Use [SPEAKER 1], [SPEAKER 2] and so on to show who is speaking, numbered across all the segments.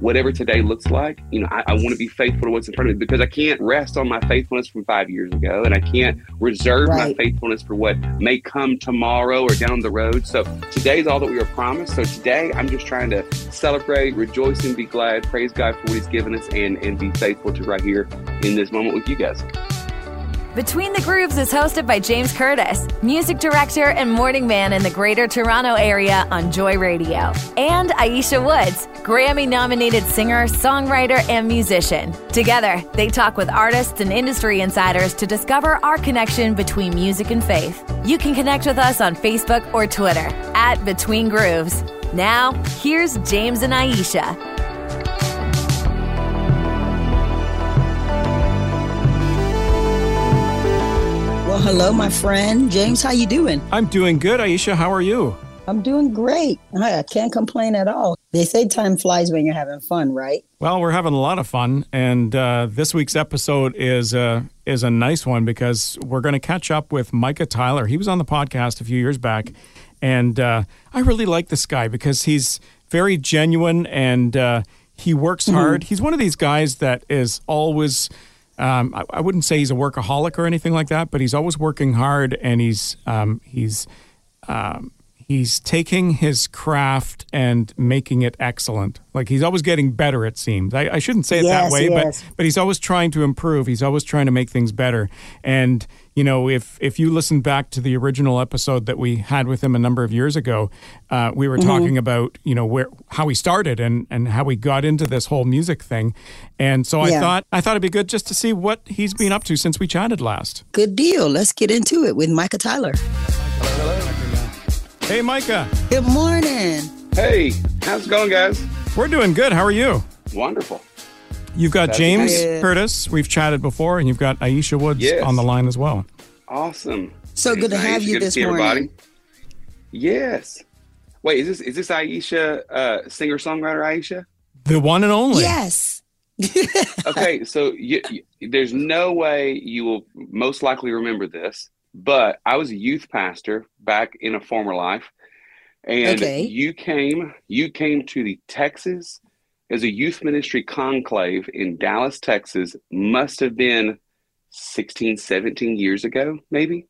[SPEAKER 1] whatever today looks like, you know, I, I want to be faithful to what's in front of me because I can't rest on my faithfulness from five years ago, and I can't reserve
[SPEAKER 2] Right.
[SPEAKER 1] my faithfulness for what may come tomorrow or down the road. So today is all that we are promised. So today, I'm just trying to celebrate, rejoice, and be glad. Praise God for what He's given us, and and be faithful to right here in this moment with you guys.
[SPEAKER 3] Between the Grooves is hosted by James Curtis, music director and morning man in the Greater Toronto Area on Joy Radio, and Ayiesha Woods, Grammy nominated singer, songwriter, and musician. Together, they talk with artists and industry insiders to discover our connection between music and faith. You can connect with us on Facebook or Twitter at Between Grooves. Now, here's James and
[SPEAKER 2] Ayiesha. Hello, my friend James. How you doing?
[SPEAKER 4] I'm doing good, Ayiesha. How are you?
[SPEAKER 2] I'm doing great. I can't complain at all. They say time flies when you're having fun, right?
[SPEAKER 4] Well, we're having a lot of fun, and uh, this week's episode is uh, is a nice one because we're going to catch up with Micah Tyler. He was on the podcast a few years back, and uh, I really like this guy because he's very genuine and uh, he works hard. He's one of these guys that is always. Um, I, I wouldn't say he's a workaholic or anything like that, but he's always working hard, and he's um, he's um, he's taking his craft and making it excellent. Like he's always getting better. It seems. I, I shouldn't say it
[SPEAKER 2] Yes,
[SPEAKER 4] that way,
[SPEAKER 2] yes.
[SPEAKER 4] but but he's always trying to improve. He's always trying to make things better. And you know, if if you listen back to the original episode that we had with him a number of years ago, uh, we were
[SPEAKER 2] Mm-hmm.
[SPEAKER 4] talking about you know where how he started and and how he got into this whole music thing. And so I thought I thought it'd be good just to see what he's been up to since we chatted last.
[SPEAKER 2] Good deal. Let's get into it with Micah Tyler.
[SPEAKER 4] Hey, Micah,
[SPEAKER 2] Good morning.
[SPEAKER 1] Hey, how's it going, guys?
[SPEAKER 4] we're doing good. How are you?
[SPEAKER 1] Wonderful.
[SPEAKER 4] You've got
[SPEAKER 1] That's
[SPEAKER 4] James
[SPEAKER 2] good.
[SPEAKER 4] Curtis. We've chatted before, and you've got Ayiesha Woods
[SPEAKER 1] Yes.
[SPEAKER 4] on the line as well.
[SPEAKER 1] Awesome.
[SPEAKER 2] So good to
[SPEAKER 1] Nice.
[SPEAKER 2] have you
[SPEAKER 1] Good to
[SPEAKER 2] this
[SPEAKER 1] see
[SPEAKER 2] morning.
[SPEAKER 1] everybody. Yes. Wait, is this is this Ayiesha, uh, singer songwriter Ayiesha?
[SPEAKER 4] The one and only.
[SPEAKER 2] Yes.
[SPEAKER 1] Okay, so you, you, there's no way you will most likely remember this, but I was a youth pastor back in a former life, and
[SPEAKER 2] Okay.
[SPEAKER 1] you came you came to the Texas as a youth ministry conclave in Dallas, Texas. Must have been 16, 17 years ago, maybe.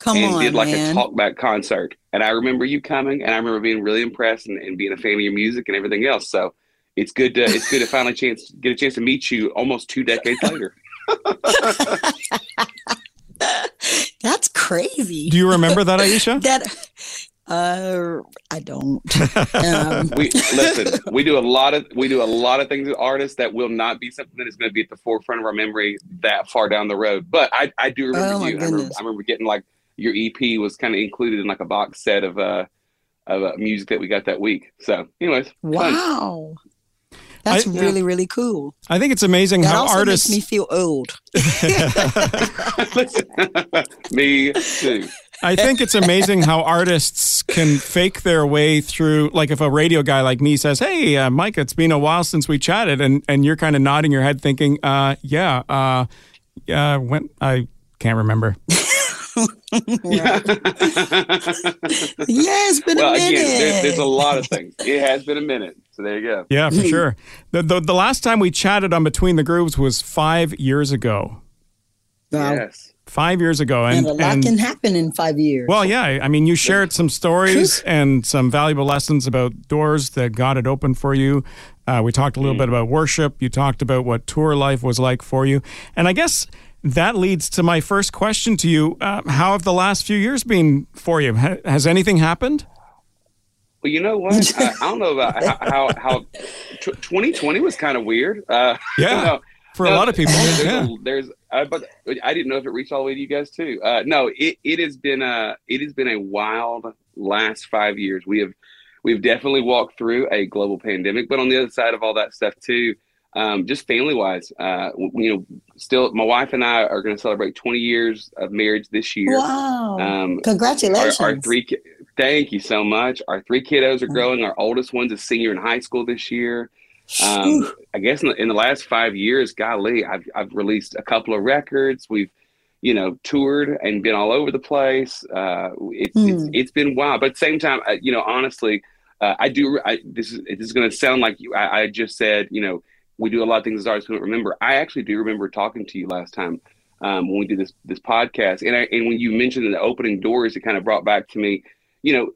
[SPEAKER 2] Come
[SPEAKER 1] and
[SPEAKER 2] on,
[SPEAKER 1] did like
[SPEAKER 2] man.
[SPEAKER 1] a talkback concert. And I remember you coming, and I remember being really impressed and, and being a fan of your music and everything else. So it's good to it's good to finally chance get a chance to meet you almost two decades later.
[SPEAKER 2] That's crazy.
[SPEAKER 4] Do you remember that, Ayiesha?
[SPEAKER 2] that uh I don't. Um,
[SPEAKER 1] We listen. We do a lot of we do a lot of things with artists that will not be something that is going to be at the forefront of our memory that far down the road. But I I do remember
[SPEAKER 2] Oh,
[SPEAKER 1] you. I remember. I remember getting like your EP was kind of included in like a box set of uh of uh, music that we got that week. So, anyways, fun.
[SPEAKER 2] Wow. That's
[SPEAKER 4] I-
[SPEAKER 2] really, really cool.
[SPEAKER 4] I think it's amazing
[SPEAKER 2] That
[SPEAKER 4] how
[SPEAKER 2] also
[SPEAKER 4] artists.
[SPEAKER 2] makes me feel old.
[SPEAKER 1] Me too.
[SPEAKER 4] I think it's amazing how artists can fake their way through. Like if a radio guy like me says, "Hey, uh, Mike, it's been a while since we chatted," and and you're kind of nodding your head, thinking, "Uh, yeah, uh, yeah, when I can't remember."
[SPEAKER 2] Yeah, it's been
[SPEAKER 1] well,
[SPEAKER 2] a minute.
[SPEAKER 1] again, there's, there's a lot of things. It has been a minute. So there you go.
[SPEAKER 4] Yeah, for sure. The, the the last time we chatted on Between the Grooves was five years ago.
[SPEAKER 2] Wow.
[SPEAKER 1] Yes.
[SPEAKER 4] Five years ago, and,
[SPEAKER 2] And a lot
[SPEAKER 4] and-
[SPEAKER 2] can happen in five years.
[SPEAKER 4] Well, yeah. I mean, you shared some stories and some valuable lessons about doors that God had opened for you. Uh, we talked a little bit about worship. You talked about what tour life was like for you. And I guess that leads to my first question to you. Uh, how have the last few years been for you? Ha- has anything happened?
[SPEAKER 1] Well, you know what? I, I don't know about how how, how tw- 2020 was kind of weird. Uh,
[SPEAKER 4] Yeah, For a lot of people.
[SPEAKER 1] There's,
[SPEAKER 4] Yeah.
[SPEAKER 1] a, there's uh, but I didn't know if it reached all the way to you guys too. Uh, no, it, it has been a it has been a wild last five years. We have we've definitely walked through a global pandemic, but on the other side of all that stuff too, um, just family wise, uh, you know, still my wife and I are going to celebrate 20 years of marriage this year.
[SPEAKER 2] wow.
[SPEAKER 1] Um,
[SPEAKER 2] Congratulations.
[SPEAKER 1] our three thank you so much our three kiddos are growing our oldest one's a senior in high school this year um, i guess in the, in the last five years golly I've, I've released a couple of records we've you know toured and been all over the place uh, it's, it's
[SPEAKER 2] Hmm.
[SPEAKER 1] it's been wild but at the same time uh, you know honestly uh, I do. I, this is this is going to sound like you. I, I, just said, you know, we do a lot of things as artists we don't remember. I actually do remember talking to you last time um, when we did this this podcast, and I, and when you mentioned the opening doors, it kind of brought back to me, you know.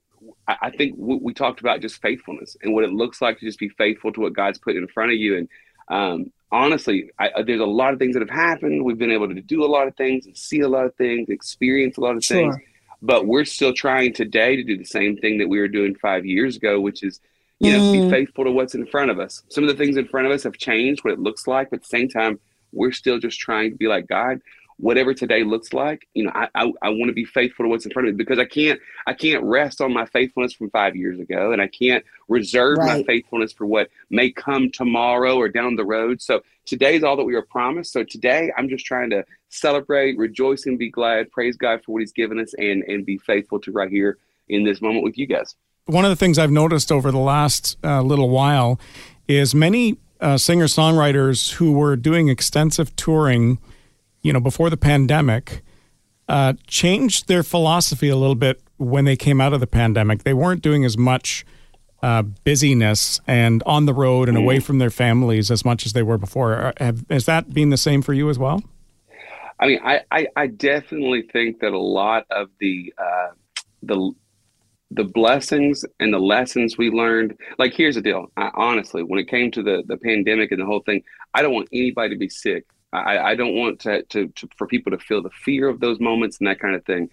[SPEAKER 1] I, I think we, we talked about just faithfulness and what it looks like to just be faithful to what God's put in front of you. And um, honestly, I, there's a lot of things that have happened. We've been able to do a lot of things and see a lot of things, experience a lot of sure. things but we're still trying today to do the same thing that we were doing five years ago, which is, you know, mm. be faithful to what's in front of us. Some of the things in front of us have changed what it looks like, but at the same time, we're still just trying to be like God whatever today looks like, you know, I, I, I want to be faithful to what's in front of me because I can't I can't rest on my faithfulness from five years ago, and I can't reserve right. my faithfulness for what may come tomorrow or down the road. So today is all that we are promised. So today I'm just trying to celebrate, rejoice, and be glad, praise God for what He's given us, and and be faithful to right here in this moment with you guys.
[SPEAKER 4] One of the things I've noticed over the last uh, little while is many uh, singer songwriters who were doing extensive touring you know, before the pandemic, uh, changed their philosophy a little bit when they came out of the pandemic. They weren't doing as much uh, busyness and on the road and away mm. from their families as much as they were before. Uh, have, has that been the same for you as well?
[SPEAKER 1] I mean, I, I, I definitely think that a lot of the uh, the the blessings and the lessons we learned. Like, here's the deal. I, honestly, when it came to the the pandemic and the whole thing, I don't want anybody to be sick. I, I don't want to, to, to, for people to feel the fear of those moments and that kind of thing.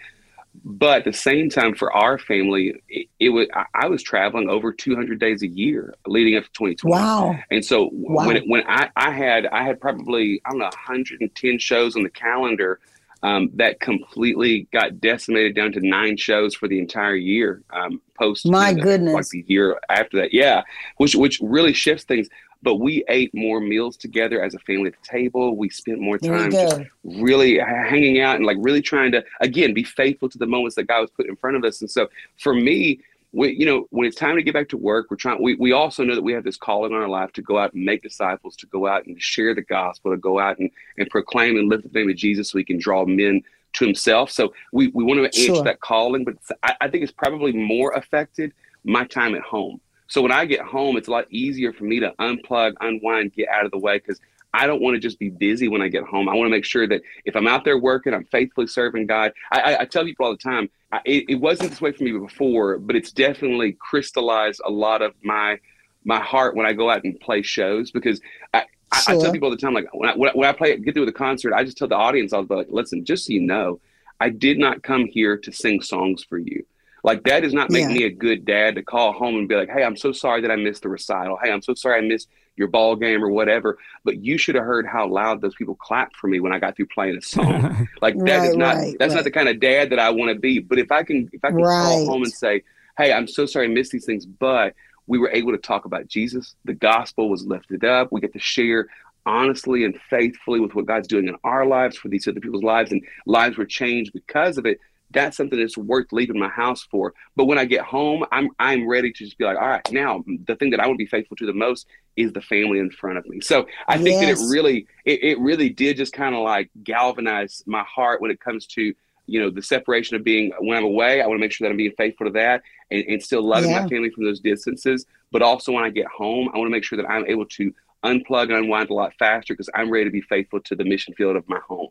[SPEAKER 1] But at the same time, for our family, it, it was I, I was traveling over 200 days a year leading up to 2020.
[SPEAKER 2] Wow!
[SPEAKER 1] And so wow. when when I, I had I had probably I don't know 110 shows on the calendar um, that completely got decimated down to nine shows for the entire year um, post
[SPEAKER 2] my goodness
[SPEAKER 1] like the year after that yeah which which really shifts things but we ate more meals together as a family at the table. We spent more time just really hanging out and like really trying to again be faithful to the moments that God was put in front of us. And so for me, we, you know, when it's time to get back to work, we're trying. We, we also know that we have this calling on our life to go out and make disciples, to go out and share the gospel, to go out and, and proclaim and lift the name of Jesus, so we can draw men to Himself. So we, we want to answer sure. that calling, but I, I think it's probably more affected my time at home. So when I get home, it's a lot easier for me to unplug, unwind, get out of the way because I don't want to just be busy when I get home. I want to make sure that if I'm out there working, I'm faithfully serving God. I, I, I tell people all the time, I, it, it, wasn't this way for me before, but it's definitely crystallized a lot of my my heart when I go out and play shows because I, sure. I, tell people all the time, like when I, when I play, get through the concert, I just tell the audience, I was like, listen, just so you know, I did not come here to sing songs for you. Like that does not make yeah. me a good dad to call home and be like, "Hey, I'm so sorry that I missed the recital. Hey, I'm so sorry I missed your ball game or whatever." But you should have heard how loud those people clapped for me when I got through playing a song. like that right, is not right, that's right. not the kind of dad that I want to be. But if I can if I can call home and say, "Hey, I'm so sorry I missed these things," but we were able to talk about Jesus. The gospel was lifted up. We get to share honestly and faithfully with what God's doing in our lives for these other people's lives, and lives were changed because of it that's something that's worth leaving my house for. But when I get home, I'm I'm ready to just be like, all right, now the thing that I want to be faithful to the most is the family in front of me. So I think yes. that it really it, it really did just kind of like galvanize my heart when it comes to you know the separation of being when I'm away. I want to make sure that I'm being faithful to that and, and still loving yeah. my family from those distances. But also when I get home, I want to make sure that I'm able to unplug and unwind a lot faster because I'm ready to be faithful to the mission field of my home.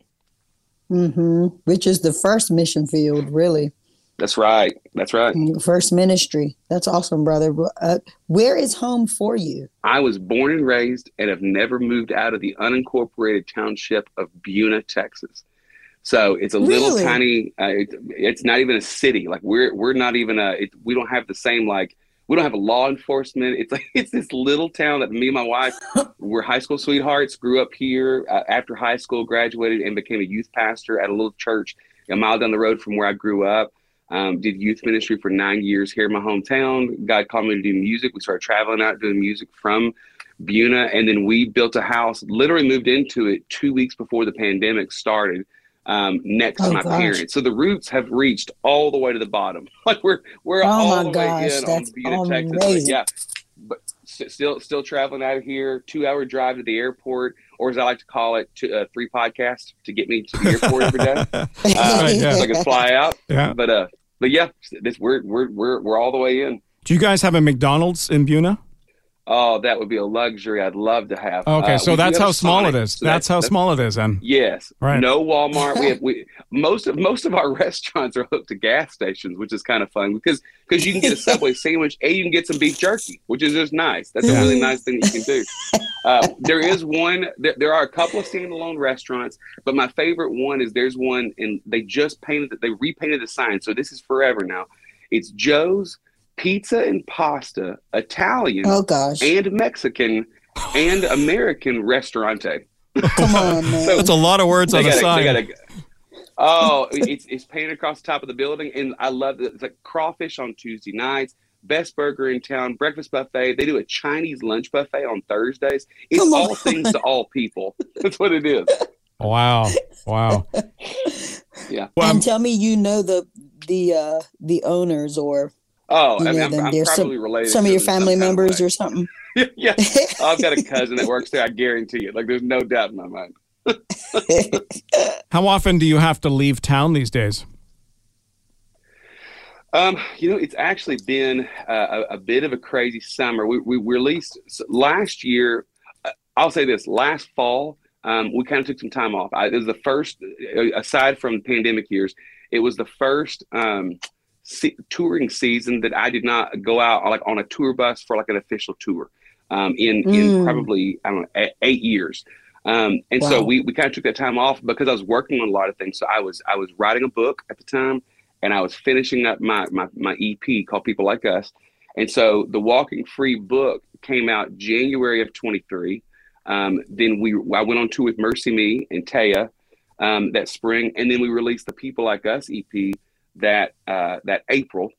[SPEAKER 2] Mm-hmm. Which is the first mission field, really.
[SPEAKER 1] That's right. That's right. Mm,
[SPEAKER 2] first ministry. That's awesome, brother. Uh, where is home for you?
[SPEAKER 1] I was born and raised and have never moved out of the unincorporated township of Buna, Texas. So it's a really? little tiny. Uh, it, it's not even a city. Like we're we're not even a. It, we don't have the same like we don't have a law enforcement. It's like it's this little town that me and my wife were high school sweethearts. Grew up here uh, after high school, graduated, and became a youth pastor at a little church a mile down the road from where I grew up. Um, did youth ministry for nine years here in my hometown. God called me to do music. We started traveling out doing music from Buna, and then we built a house. Literally moved into it two weeks before the pandemic started um, next oh, to my gosh. parents. So the roots have reached all the way to the bottom. Like we're we're oh all the gosh, way in on Buna, Texas. yeah, but still still traveling out of here. Two hour drive to the airport, or as I like to call it, to, uh, three podcasts to get me to the airport every day, uh, right, yeah. so I can fly out. Yeah. But uh, but yeah, this we're we're we're we're all the way in.
[SPEAKER 4] Do you guys have a McDonald's in Buna?
[SPEAKER 1] Oh, that would be a luxury I'd love to have.
[SPEAKER 4] Okay,
[SPEAKER 1] Uh,
[SPEAKER 4] so that's how small
[SPEAKER 1] Sonic,
[SPEAKER 4] it is.
[SPEAKER 1] so
[SPEAKER 4] that's, how small it is, and
[SPEAKER 1] Yes.
[SPEAKER 4] Right.
[SPEAKER 1] No Walmart. We have we most of most of our restaurants are hooked to gas stations, which is kind of fun because because you can get a Subway sandwich and you can get some beef jerky, which is just nice. That's
[SPEAKER 4] Yeah.
[SPEAKER 1] a really nice thing that you can do. Uh, there is one. There, there are a couple of standalone restaurants, but my favorite one is there's one and they just painted. They repainted the sign, so this is forever now. It's Joe's Pizza and Pasta Italian
[SPEAKER 2] Oh gosh.
[SPEAKER 1] and Mexican and American restaurante.
[SPEAKER 2] Come on, man.
[SPEAKER 4] that's a lot of words on
[SPEAKER 1] They
[SPEAKER 4] a
[SPEAKER 1] got
[SPEAKER 4] sign.
[SPEAKER 1] they got a- oh, it's it's painted across the top of the building, and I love it. It's like crawfish on Tuesday nights, best burger in town, breakfast buffet. They do a Chinese lunch buffet on Thursdays. It's
[SPEAKER 2] Come on.
[SPEAKER 1] all things to all people. That's what it is.
[SPEAKER 4] wow, wow.
[SPEAKER 1] Yeah.
[SPEAKER 4] Well, I'm-
[SPEAKER 2] and tell me you know the the uh the owners or
[SPEAKER 1] Oh,
[SPEAKER 2] you
[SPEAKER 1] I mean,
[SPEAKER 2] know
[SPEAKER 1] I'm,
[SPEAKER 2] them.
[SPEAKER 1] I'm
[SPEAKER 2] There's
[SPEAKER 1] probably
[SPEAKER 2] some,
[SPEAKER 1] related.
[SPEAKER 2] some of your family
[SPEAKER 1] some kind of
[SPEAKER 2] members or something.
[SPEAKER 1] yeah, I've got a cousin that works there. I guarantee you. Like, there's no doubt in my mind.
[SPEAKER 4] how often do you have to leave town these days?
[SPEAKER 1] Um, you know, it's actually been uh, a, a bit of a crazy summer. We, we released last year. uh, I'll say this: last fall, um, we kind of took some time off. I, it was the first, uh, aside from pandemic years, it was the first um, se- touring season that I did not go out like on a tour bus for like an official tour. Um, in in
[SPEAKER 2] Mm.
[SPEAKER 1] probably I don't know eight, years. Um, and so we, we kind of took that time off because I was working on a lot of things. So I was I was writing a book at the time and I was finishing up my, my, my EP called People Like Us. And so the Walking Free book came out January of 23. Um, then we I went on tour with MercyMe and Taya um, that spring, and then we released the People Like Us EP that uh, that April.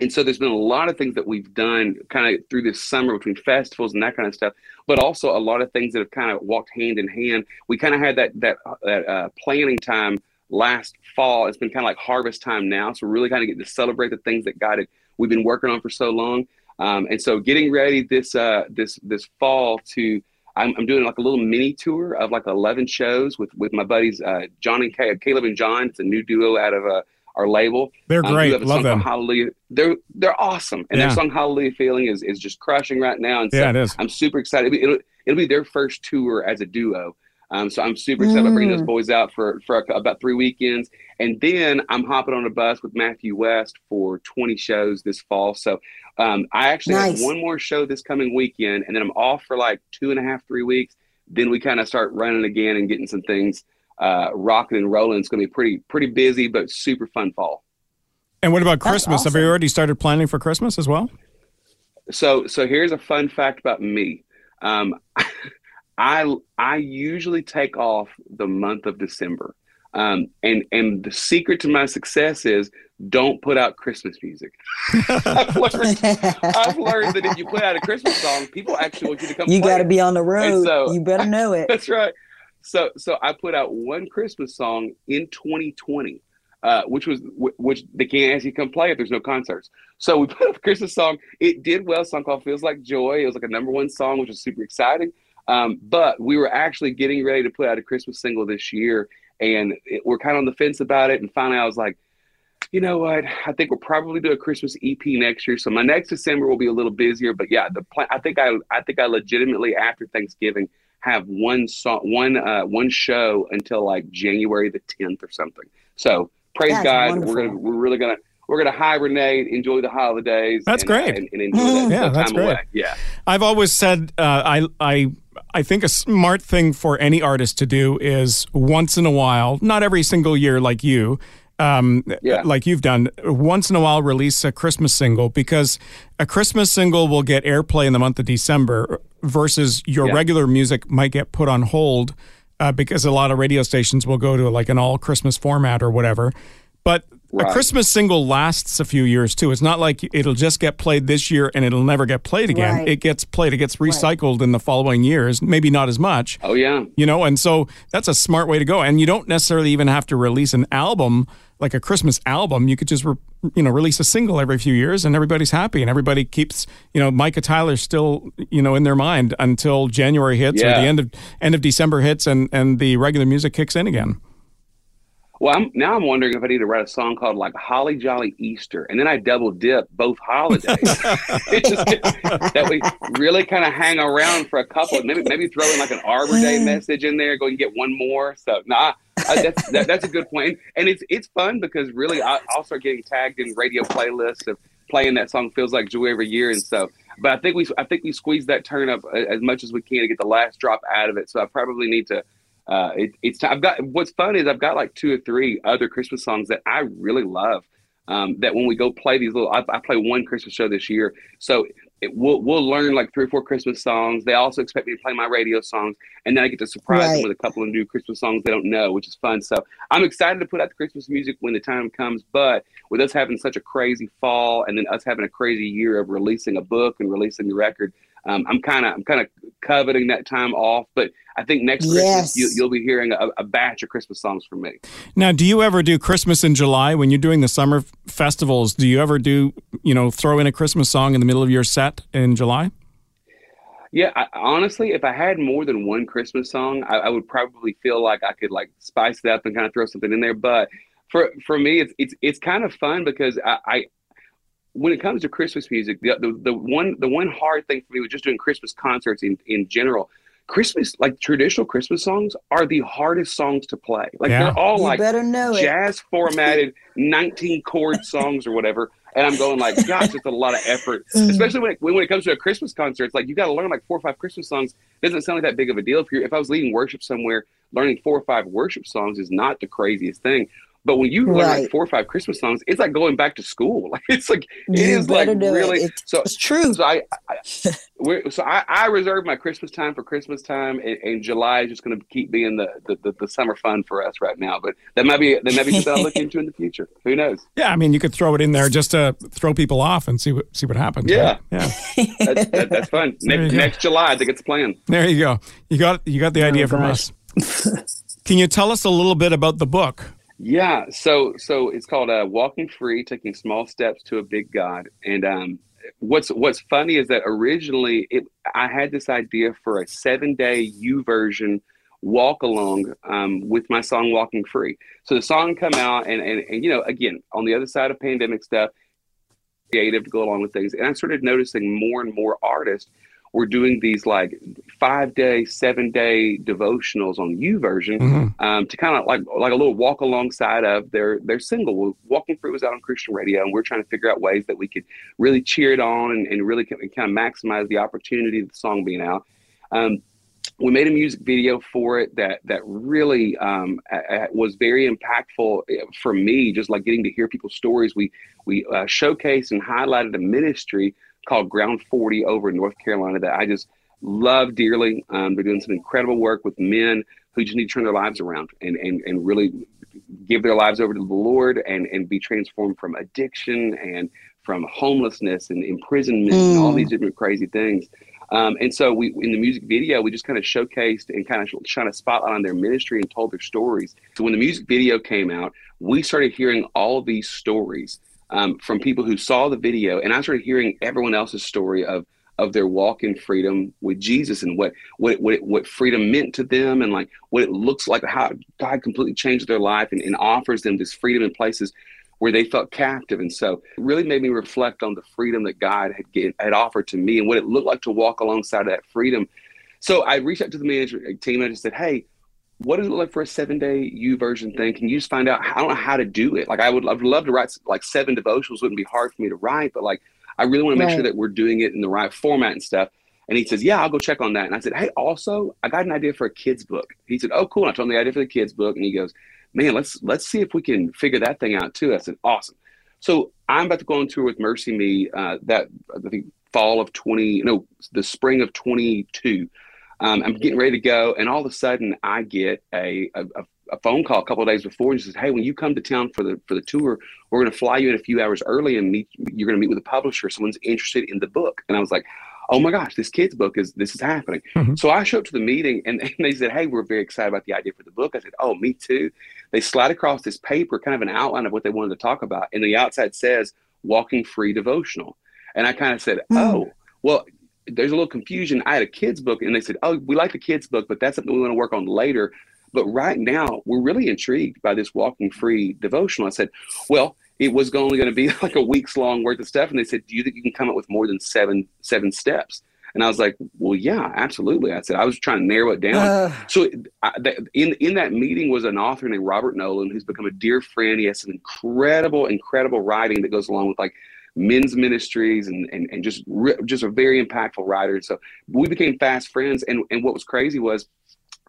[SPEAKER 1] And so there's been a lot of things that we've done kind of through this summer between festivals and that kind of stuff, but also a lot of things that have kind of walked hand in hand. We kind of had that that that uh, planning time last fall. It's been kind of like harvest time now, so we're really kind of getting to celebrate the things that God had we've been working on for so long. Um, and so getting ready this uh, this this fall to I'm, I'm doing like a little mini tour of like 11 shows with with my buddies uh, John and Kay, Caleb and John. It's a new duo out of uh, our label.
[SPEAKER 4] They're
[SPEAKER 1] Um,
[SPEAKER 4] great.
[SPEAKER 1] have a
[SPEAKER 4] Love them.
[SPEAKER 1] Hallelujah. They're they're awesome, and
[SPEAKER 4] Yeah.
[SPEAKER 1] their song Hallelujah Feeling is is just crushing right now. And so
[SPEAKER 4] Yeah, it is.
[SPEAKER 1] I'm super excited. It'll it'll be their first tour as a duo. Um, so I'm super excited about bringing those
[SPEAKER 2] Mm.
[SPEAKER 1] boys out for for about three weekends, and then I'm hopping on a bus with Matthew West for 20 shows this fall. So um, I actually
[SPEAKER 2] Nice.
[SPEAKER 1] have one more show this coming weekend, and then I'm off for like two and a half, three weeks. Then we kind of start running again and getting some things uh, rocking and rolling. It's going to be pretty pretty busy, but super fun fall.
[SPEAKER 4] And what about
[SPEAKER 2] That's
[SPEAKER 4] Christmas? Have you already started planning for Christmas as well?
[SPEAKER 1] So so here's a fun fact about me. Um, I I usually take off the month of December. Um, and and the secret to my success is don't put out Christmas music. I've learned I've learned that if you put out a Christmas song, people actually want you to come.
[SPEAKER 2] you got to be on the road.
[SPEAKER 1] so-
[SPEAKER 2] you better know it.
[SPEAKER 1] That's right. So so I put out one Christmas song in 2020, uh, which was which they can't actually come play if there's no concerts. So we put up a Christmas song. It did well. Song called "Feels Like Joy." It was like a number one song, which was super exciting. Um, but we were actually getting ready to put out a Christmas single this year, and it, we're kind of on the fence about it. And finally, I was like. You know what? I think we'll probably do a Christmas EP next year. So my next December will be a little busier. But yeah, the plan. I think I I think I legitimately after Thanksgiving have one song, one uh, one show until like January the tenth or something. So praise
[SPEAKER 2] That's
[SPEAKER 1] God,
[SPEAKER 2] wonderful.
[SPEAKER 1] we're gonna we're really gonna we're gonna hibernate, enjoy the holidays.
[SPEAKER 4] That's
[SPEAKER 1] and, uh,
[SPEAKER 4] great.
[SPEAKER 1] and, and enjoy that,
[SPEAKER 4] Yeah,
[SPEAKER 1] that
[SPEAKER 4] that's great.
[SPEAKER 1] away. Yeah,
[SPEAKER 4] I've always said uh, I I I think a smart thing for any artist to do is once in a while, not every single year like you, um,
[SPEAKER 1] Yeah.
[SPEAKER 4] like you've done, once in a while release a Christmas single because a Christmas single will get airplay in the month of December versus your
[SPEAKER 1] Yeah.
[SPEAKER 4] regular music might get put on hold uh, because a lot of radio stations will go to like an all Christmas format or whatever. But a Christmas single lasts a few years too. It's not like it'll just get played this year and it'll never get played again.
[SPEAKER 2] Right.
[SPEAKER 4] It gets played, it gets recycled in the following years, maybe not as much,
[SPEAKER 1] oh yeah,
[SPEAKER 4] you know, and so that's a smart way to go. And you don't necessarily even have to release an album like a Christmas album. You could just, re- you know, release a single every few years and everybody's happy and everybody keeps, you know, Micah Tyler's still, you know, in their mind until January hits or the end of end of December hits and and the regular music kicks in again.
[SPEAKER 1] Well, I'm, now I'm wondering if I need to write a song called like Holly Jolly Easter, and then I double dip both holidays. just that we really kind of hang around for a couple. Maybe maybe throw in like an Arbor Day message in there. Go and get one more. So nah, uh, that's that, that's a good point, and it's it's fun because really I, I'll start getting tagged in radio playlists of playing that song feels like joy every year, and so. But I think we I think we squeeze that turn up as much as we can to get the last drop out of it. So I probably need to uh, it, it's I've got what's fun is I've got like two or three other Christmas songs that I really love. Um, that when we go play these little, I, I play one Christmas show this year, so it, we'll we'll learn like three or four Christmas songs. They also expect me to play my radio songs, and then I get to surprise right. them with a couple of new Christmas songs they don't know, which is fun. So I'm excited to put out the Christmas music when the time comes. But with us having such a crazy fall, and then us having a crazy year of releasing a book and releasing the record, um, I'm kind of I'm kind of coveting that time off, but I think next yes. Christmas you, will be hearing a, a, batch of Christmas songs from me.
[SPEAKER 4] Now, do you ever do Christmas in July when you're doing the summer festivals? Do you ever do you know throw in a Christmas song in the middle of your set in July?
[SPEAKER 1] Yeah, I, honestly, if I had more than one Christmas song, I, I, would probably feel like I could like spice it up and kind of throw something in there. But for for me, it's it's it's kind of fun because I, I when it comes to Christmas music, the, the, the one the one hard thing for me was just doing Christmas concerts in in general. Christmas, like traditional Christmas songs, are the hardest songs to play. Like yeah. they're all you like jazz it. formatted, nineteen chord songs or whatever. And I'm going like, gosh, it's a lot of effort, mm. especially when it, when, when it comes to a Christmas concert. It's like you got to learn like four or five Christmas songs. It doesn't sound like that big of a deal. If you if I was leading worship somewhere, learning four or five worship songs is not the craziest thing. But when you learn right. like four or five Christmas songs, it's like going back to school. Like it's like it you is like really
[SPEAKER 2] it. It's, so it's true.
[SPEAKER 1] So I, I so I, I reserve my Christmas time for Christmas time, and, and July is just going to keep being the, the, the, the, summer fun for us right now. But that might be that might be something I'll look into in the future. Who knows?
[SPEAKER 4] Yeah, I mean, you could throw it in there just to throw people off and see what see what happens.
[SPEAKER 1] Yeah,
[SPEAKER 4] right? yeah,
[SPEAKER 1] that's, that, that's fun. Next, next July, I think it's planned.
[SPEAKER 4] There you go. You got you got the oh, idea oh, from gosh. us. Can you tell us a little bit about the book?
[SPEAKER 1] Yeah, so so it's called uh, "Walking Free: Taking Small Steps to a Big God." And um, what's what's funny is that originally it, I had this idea for a seven day YouVersion walk along um, with my song "Walking Free." So the song come out, and, and and you know, again, on the other side of pandemic stuff, creative to go along with things, and I started noticing more and more artists we're doing these like five day, seven day devotionals on YouVersion mm-hmm. um, to kind of like like a little walk alongside of their their single. Walking Free was out on Christian radio, and we're trying to figure out ways that we could really cheer it on and, and really kind of maximize the opportunity of the song being out. Um, we made a music video for it that that really um, was very impactful eh, for me. Just like getting to hear people's stories, we we uh, showcased and highlighted a ministry called Ground 40 over in North Carolina that I just love dearly. Um, they're doing some incredible work with men who just need to turn their lives around and, and, and really give their lives over to the Lord and, and be transformed from addiction and from homelessness and imprisonment mm. and all these different crazy things. Um, and so we in the music video we just kind of showcased and kind of shine a spotlight on their ministry and told their stories. So when the music video came out, we started hearing all these stories um, from people who saw the video, and I started hearing everyone else's story of of their walk in freedom with Jesus and what what what, what freedom meant to them and like what it looks like how God completely changed their life and, and offers them this freedom in places where they felt captive and so it really made me reflect on the freedom that God had get, had offered to me and what it looked like to walk alongside of that freedom. So I reached out to the management team and I just said, "Hey, what does it look like for a seven day YouVersion thing? Can you just find out? I don't know how to do it. Like I would, I would love to write like seven devotionals. Wouldn't be hard for me to write, but like I really want to make right. sure that we're doing it in the right format and stuff. And he says, "Yeah, I'll go check on that." And I said, "Hey, also, I got an idea for a kids book." He said, "Oh, cool." And I told him the idea for the kids book, and he goes, "Man, let's let's see if we can figure that thing out too." I said, "Awesome." So I'm about to go on tour with MercyMe uh, that I think fall of 20, no, the spring of 22. Um, I'm getting ready to go, and all of a sudden, I get a, a, a phone call a couple of days before, and she says, "Hey, when you come to town for the for the tour, we're going to fly you in a few hours early, and meet. You're going to meet with a publisher. Someone's interested in the book." And I was like, "Oh my gosh, this kid's book is this is happening." Mm-hmm. So I show up to the meeting, and, and they said, "Hey, we're very excited about the idea for the book." I said, "Oh, me too." They slide across this paper, kind of an outline of what they wanted to talk about, and the outside says "Walking Free Devotional," and I kind of said, mm. "Oh." Well, there's a little confusion. I had a kids book, and they said, "Oh, we like the kids book, but that's something we want to work on later." but right now we're really intrigued by this walking free devotional. I said, well, it was only going to be like a week's long worth of stuff. And they said, do you think you can come up with more than seven, seven steps? And I was like, well, yeah, absolutely. I said, I was trying to narrow it down. Uh, so I, in, in that meeting was an author named Robert Noland, who's become a dear friend. He has some incredible, incredible writing that goes along with like men's ministries and, and, and just, just a very impactful writer. And so we became fast friends. And, and what was crazy was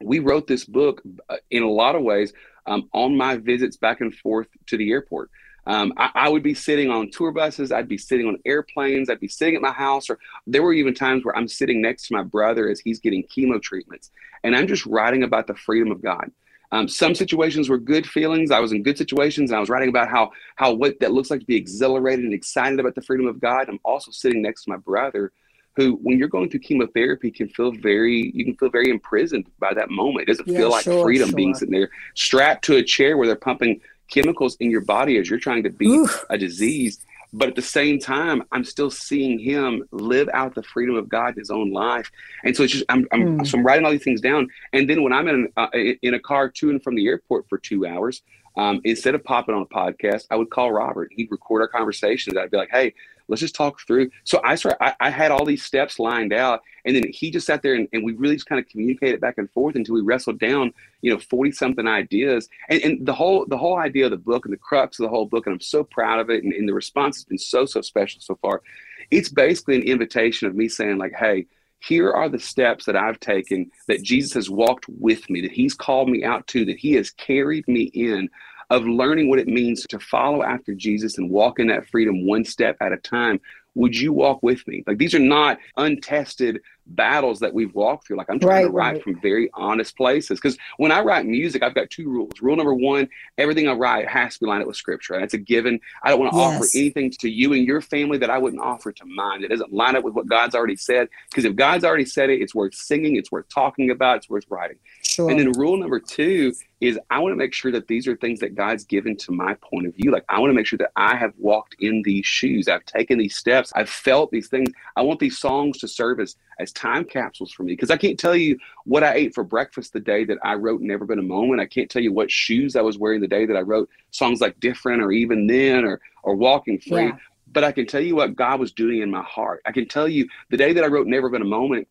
[SPEAKER 1] we wrote this book uh, in a lot of ways um, on my visits back and forth to the airport. Um, I, I, would be sitting on tour buses. I'd be sitting on airplanes. I'd be sitting at my house, or there were even times where I'm sitting next to my brother as he's getting chemo treatments, and I'm just writing about the freedom of God. Um, some situations were good feelings. I was in good situations, and I was writing about how how what that looks like to be exhilarated and excited about the freedom of God. I'm also sitting next to my brother, who, when you're going through chemotherapy, can feel very you can feel very imprisoned by that moment. It doesn't yeah, feel like sure, freedom sure. being sitting there strapped to a chair where they're pumping chemicals in your body as you're trying to beat Oof. a disease. But at the same time, I'm still seeing him live out the freedom of God in his own life. And so it's just, I'm, I'm, mm. so I'm writing all these things down. And then when I'm in, uh, in a car to and from the airport for two hours, um, instead of popping on a podcast, I would call Robert. He'd record our conversations. I'd be like, hey, let's just talk through. So I started, I, I, had all these steps lined out, and then he just sat there and, and we really just kind of communicated back and forth until we wrestled down, you know, forty something ideas. And, and the whole the whole idea of the book and the crux of the whole book, and I'm so proud of it, and, and the response has been so so special so far. It's basically an invitation of me saying like, hey. Here are the steps that I've taken that Jesus has walked with me, that He's called me out to, that He has carried me in of learning what it means to follow after Jesus and walk in that freedom one step at a time. Would you walk with me? Like these are not untested battles that we've walked through. Like I'm trying right, to write right. from very honest places. Because when I write music, I've got two rules. Rule number one, everything I write has to be lined up with scripture. That's a given. I don't want to yes. offer anything to you and your family that I wouldn't offer to mine. It doesn't line up with what God's already said. Because if God's already said it, it's worth singing, it's worth talking about, it's worth writing. Sure. And then rule number two is I want to make sure that these are things that God's given to my point of view. Like I want to make sure that I have walked in these shoes. I've taken these steps. I've felt these things. I want these songs to serve as, as time capsules for me because I can't tell you what I ate for breakfast the day that I wrote Never Been a Moment. I can't tell you what shoes I was wearing the day that I wrote songs like Different or Even Then or or Walking Free. Yeah. But I can tell you what God was doing in my heart. I can tell you the day that I wrote Never Been a Moment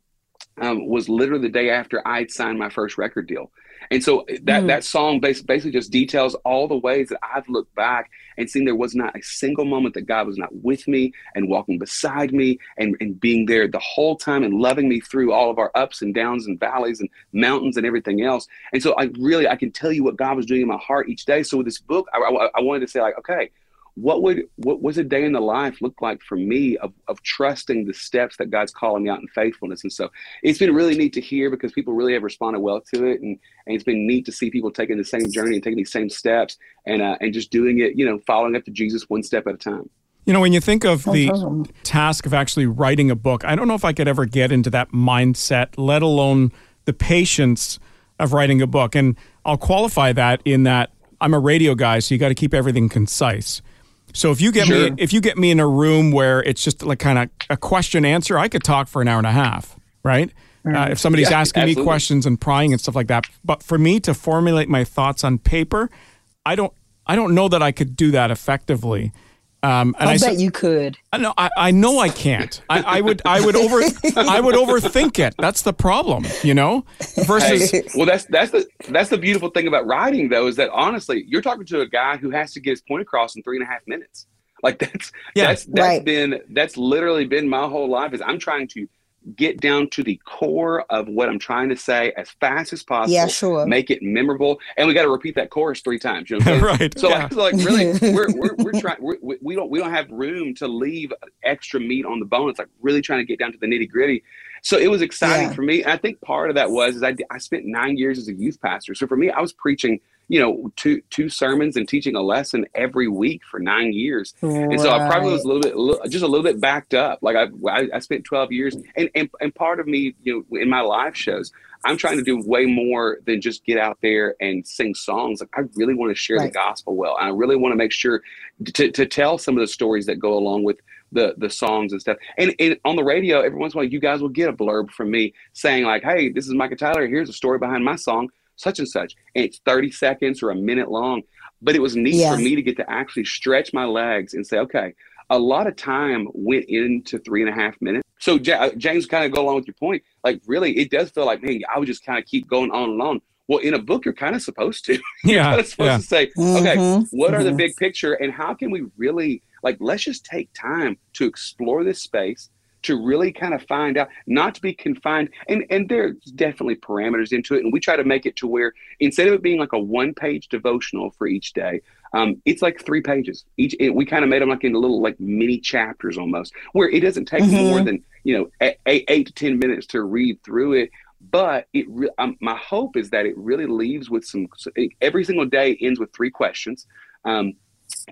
[SPEAKER 1] um, was literally the day after I'd signed my first record deal. And so that, mm. that song basically just details all the ways that I've looked back and seen there was not a single moment that God was not with me and walking beside me and, and being there the whole time and loving me through all of our ups and downs and valleys and mountains and everything else. And so I really, I can tell you what God was doing in my heart each day. So with this book, I, I, I wanted to say like, okay, what would what was a day in the life look like for me of, of trusting the steps that God's calling me out in faithfulness? And so it's been really neat to hear because people really have responded well to it, and, and it's been neat to see people taking the same journey and taking these same steps and uh, and just doing it, you know, following up to Jesus one step at a time.
[SPEAKER 4] You know, when you think of the task of actually writing a book, I don't know if I could ever get into that mindset, let alone the patience of writing a book. And I'll qualify that in that I'm a radio guy, so you got to keep everything concise. So if you get sure. me if you get me in a room where it's just like kind of a question answer, I could talk for an hour and a half, right? Uh, if somebody's yeah, asking absolutely. me questions and prying and stuff like that, but for me to formulate my thoughts on paper, I don't I don't know that I could do that effectively.
[SPEAKER 2] Um, and I, I bet you could.
[SPEAKER 4] I know. I, I know I can't. I, I, would. I would over. I would overthink it. That's the problem. You know. Versus.
[SPEAKER 1] Hey, well, that's that's the that's the beautiful thing about writing, though, is that honestly, you're talking to a guy who has to get his point across in three and a half minutes. Like that's yeah, that's that's right. been that's literally been my whole life. Is I'm trying to get down to the core of what I'm trying to say as fast as possible.
[SPEAKER 2] Yeah, sure.
[SPEAKER 1] Make it memorable, and we got to repeat that chorus three times. You know
[SPEAKER 4] right.
[SPEAKER 1] So yeah. like, like, really, we're we're, we're trying. we we don't we don't have room to leave extra meat on the bone. It's like really trying to get down to the nitty gritty. So it was exciting yeah. for me. And I think part of that was is I I spent nine years as a youth pastor. So for me, I was preaching you know two two sermons and teaching a lesson every week for nine years right. and so i probably was a little bit just a little bit backed up like i i, I spent 12 years and, and and part of me you know in my live shows i'm trying to do way more than just get out there and sing songs like i really want to share right. the gospel well and i really want to make sure to, to tell some of the stories that go along with the the songs and stuff. And, and on the radio, every once in a while, you guys will get a blurb from me saying like, "Hey, this is Micah Tyler. Here's a story behind my song." Such and such, and it's 30 seconds or a minute long. But it was neat
[SPEAKER 2] Yeah.
[SPEAKER 1] for me to get to actually stretch my legs and say, okay, a lot of time went into three and a half minutes. So Ja- uh, James, kind of go along with your point. Like, really, it does feel like, man, I would just kind of keep going on and on. Well, in a book, you're kind of supposed to. you're
[SPEAKER 4] Yeah,
[SPEAKER 1] kind supposed
[SPEAKER 4] yeah.
[SPEAKER 1] to say, okay,
[SPEAKER 2] Mhm,
[SPEAKER 1] what are the
[SPEAKER 2] mhm.
[SPEAKER 1] big picture and how can we really like let's just take time to explore this space to really kind of find out not to be confined and and there's definitely parameters into it and we try to make it to where instead of it being like a one page devotional for each day um, it's like three pages each it, we kind of made them like in little like mini chapters almost where it doesn't take
[SPEAKER 2] Mhm.
[SPEAKER 1] more than you know eight to ten minutes to read through it but it re- um, my hope is that it really leaves with some every single day ends with three questions um,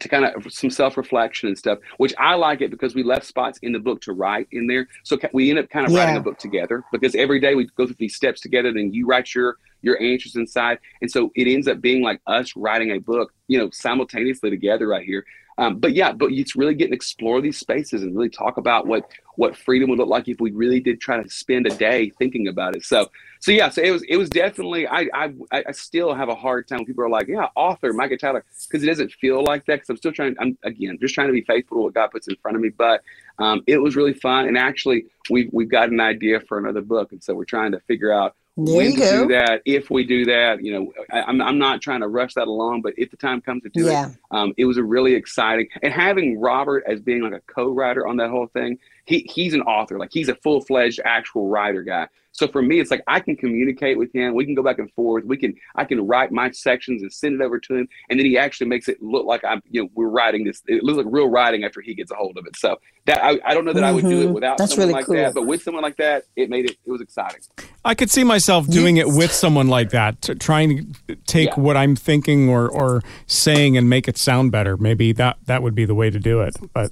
[SPEAKER 1] to kind of some self-reflection and stuff which i like it because we left spots in the book to write in there. So we end up kind of writing a book together because every day we go through these steps together then you write your your answers inside. And so it ends up being like us writing a book you know simultaneously together right here um, but yeah but it's really getting explore these spaces and really talk about what what freedom would look like if we really did try to spend a day thinking about it. So so yeah so it was it was definitely i i, I still have a hard time when people are like yeah author micah tyler because it doesn't feel like that because i'm still trying i'm again just trying to be faithful to what god puts in front of me. But um, it was really fun. And actually we've we've got an idea for another book. And so we're trying to figure out
[SPEAKER 2] There
[SPEAKER 1] when to
[SPEAKER 2] go.
[SPEAKER 1] do that if we do that you know I, I'm, I'm not trying to rush that along but if the time comes to do it um, it was a really exciting and having Robert as being like a co-writer on that whole thing. He he's an author, like he's a full-fledged actual writer guy. So for me, it's like I can communicate with him. We can go back and forth. We can I can write my sections and send it over to him, and then he actually makes it look like I'm you know we're writing this. It looks like real writing after he gets a hold of it. So that I, I don't know that I would do it
[SPEAKER 2] Mhm.
[SPEAKER 1] without
[SPEAKER 2] That's
[SPEAKER 1] someone
[SPEAKER 2] really
[SPEAKER 1] like
[SPEAKER 2] cool.
[SPEAKER 1] that, but with someone like that, it made it it was exciting.
[SPEAKER 4] I could see myself doing it with someone like that, to trying to take
[SPEAKER 1] Yeah.
[SPEAKER 4] what I'm thinking or, or saying and make it sound better. Maybe that, that would be the way to do it. But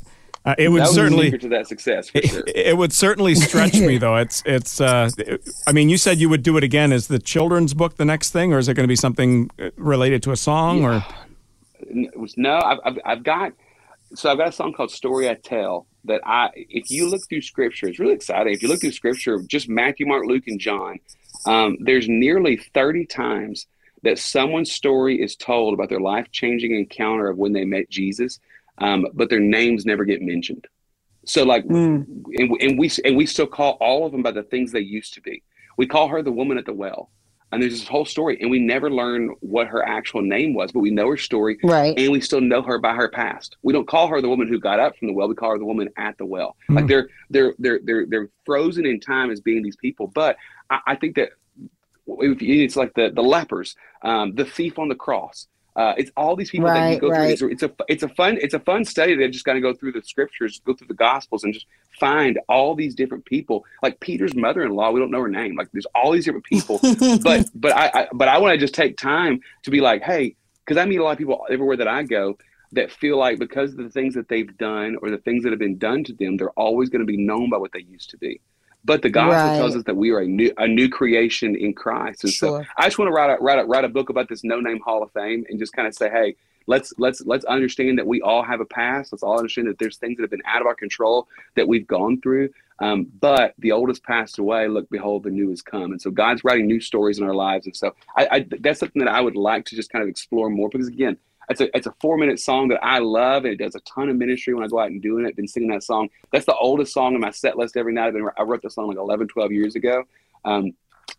[SPEAKER 4] uh, it would
[SPEAKER 1] that was
[SPEAKER 4] certainly
[SPEAKER 1] secret to that success for sure.
[SPEAKER 4] it, it would certainly stretch me though. It's it's. Uh, I mean, you said you would do it again. Is the children's book the next thing, or is it going to be something uh, related to a song? Or
[SPEAKER 1] it was no I've, I've, I've got so i've got a song called story i tell that i if you look through scripture it's really exciting if you look through scripture just matthew mark luke and john um, there's nearly 30 times that someone's story is told about their life-changing encounter of when they met jesus um, but their names never get mentioned so like
[SPEAKER 2] Mm.
[SPEAKER 1] and, and we and we still call all of them by the things they used to be we call her the woman at the well and there's this whole story and we never learn what her actual name was but we know her story
[SPEAKER 2] Right.
[SPEAKER 1] and we still know her by her past. We don't call her the woman who got up from the well. We call her the woman at the well. Like
[SPEAKER 4] Hmm.
[SPEAKER 1] they're they're they're they're they're frozen in time as being these people. But I, I think that if you- it's like the the lepers, um, the thief on the cross. Uh, it's all these people that you go
[SPEAKER 2] right.
[SPEAKER 1] through. It's, a- it's a it's a fun it's a fun study to just kind of go through the scriptures, go through the gospels, and just find all these different people. Like Peter's mother-in-law, we don't know her name. Like there's all these different people but but I, I but I want to just take time to be like, hey, because I meet a lot of people everywhere that I go that feel like because of the things that they've done or the things that have been done to them, they're always going to be known by what they used to be. But the gospel
[SPEAKER 2] Right.
[SPEAKER 1] tells us that we are a new a new creation in Christ, and so I just want to write a, write a, write a book about this no name Hall of Fame and just kind of say, hey, let's let's let's understand that we all have a past. Let's all understand that there's things that have been out of our control that we've gone through. Um, but the old has passed away. Look, behold, the new has come. And so God's writing new stories in our lives. And so I, I that's something that I would like to just kind of explore more because again, it's a it's a four minute song that I love and it does a ton of ministry when I go out and doing it. Been singing that song. That's the oldest song in my set list every night. I've been, I wrote the song like 11, 12 years ago. Um,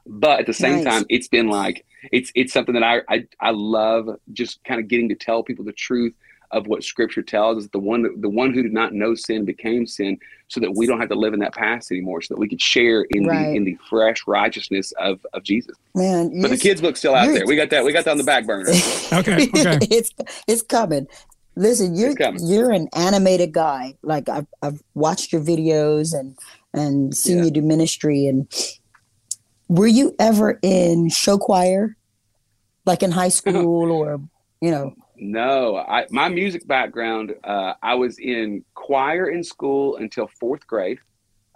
[SPEAKER 1] but at the same
[SPEAKER 2] Nice.
[SPEAKER 1] time, it's been like it's it's something that I, I I love just kind of getting to tell people the truth of what Scripture tells us. The one the one who did not know sin became sin, so that we don't have to live in that past anymore, so that we could share in
[SPEAKER 2] Right.
[SPEAKER 1] the in the fresh righteousness of of Jesus.
[SPEAKER 2] Man,
[SPEAKER 1] But the
[SPEAKER 2] you're-
[SPEAKER 1] kids book's still out there. We got that. We got that on the back burner.
[SPEAKER 4] Okay, okay.
[SPEAKER 2] it's it's coming. Listen, you're
[SPEAKER 1] coming.
[SPEAKER 2] you're an animated guy. Like I've I've watched your videos and and seen
[SPEAKER 1] Yeah.
[SPEAKER 2] you do ministry. And were you ever in show choir, like in high uh-huh. school or you know?
[SPEAKER 1] No, I my music background. Uh, I was in choir in school until fourth grade,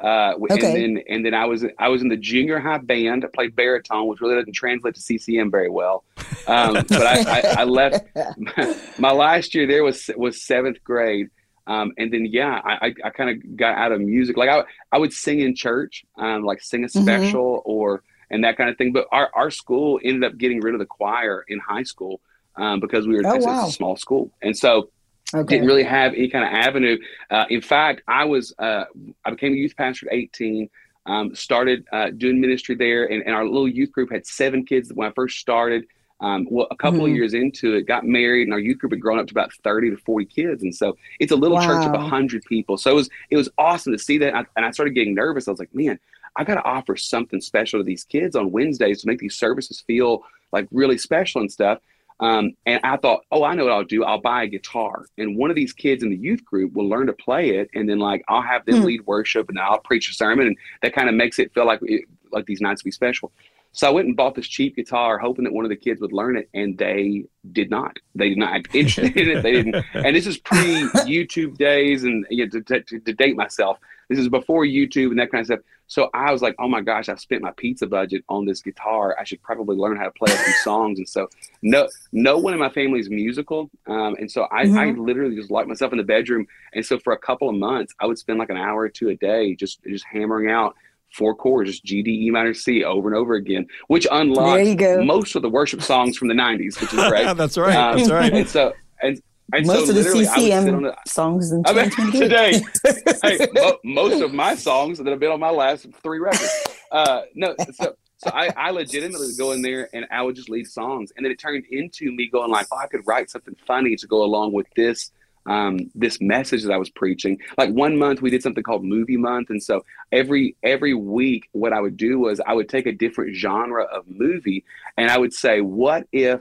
[SPEAKER 1] uh,
[SPEAKER 2] Okay.
[SPEAKER 1] and then and then I was I was in the junior high band. I played baritone, which really doesn't translate to CCM very well. Um, but I, I, I left my last year there was was seventh grade. Um, and then yeah, I, I, I kind of got out of music. Like I I would sing in church, um, like sing a
[SPEAKER 2] Mhm.
[SPEAKER 1] special or and that kind of thing. But our, our school ended up getting rid of the choir in high school um, because we were
[SPEAKER 2] Oh, wow.
[SPEAKER 1] a small school, and so
[SPEAKER 2] Okay.
[SPEAKER 1] didn't really have any kind of avenue. Uh, in fact, I was uh, I became a youth pastor at 18. Um, started uh, doing ministry there, and, and our little youth group had seven kids when I first started. Um, well, a couple of
[SPEAKER 2] Mhm.
[SPEAKER 1] years into it, got married, and our youth group had grown up to about 30 to 40 kids, and so it's a little church of
[SPEAKER 2] Wow.
[SPEAKER 1] 100 people. So it was it was awesome to see that, I, and I started getting nervous. I was like, man, I got to offer something special to these kids on Wednesdays to make these services feel like really special and stuff. Um, and I thought, oh, I know what I'll do. I'll buy a guitar, and one of these kids in the youth group will learn to play it, and then like I'll have them
[SPEAKER 2] Hmm.
[SPEAKER 1] lead worship, and I'll preach a sermon, and that kind of makes it feel like it, like these nights will be special. So I went and bought this cheap guitar, hoping that one of the kids would learn it, and they did not. They did not interested in it. They didn't. And this is pre YouTube days, and you know, to, to, to date myself, this is before YouTube and that kind of stuff. So I was like, oh my gosh, I've spent my pizza budget on this guitar. I should probably learn how to play a few songs. And so no, no one in my family is musical. Um, and so I, I
[SPEAKER 2] Mhm.
[SPEAKER 1] literally just locked myself in the bedroom. And so for a couple of months, I would spend like an hour or two a day just just hammering out four chords, just G, D, E minor, C over and over again, which unlocked most of the worship songs from the 90s, which is great.
[SPEAKER 4] that's right.
[SPEAKER 1] Um,
[SPEAKER 4] that's right.
[SPEAKER 1] And so, and, and
[SPEAKER 2] Most
[SPEAKER 1] so
[SPEAKER 2] of the
[SPEAKER 1] literally, I would sit on
[SPEAKER 2] CCM
[SPEAKER 1] the,
[SPEAKER 2] songs in
[SPEAKER 1] I mean, today, hey, mo- most of my songs that have been on my last three records. Uh, no, so so I, I legitimately would go in there and I would just lead songs, and then it turned into me going like, oh, I could write something funny to go along with this um, this message that I was preaching. Like one month we did something called Movie Month, and so every every week what I would do was I would take a different genre of movie, and I would say, what if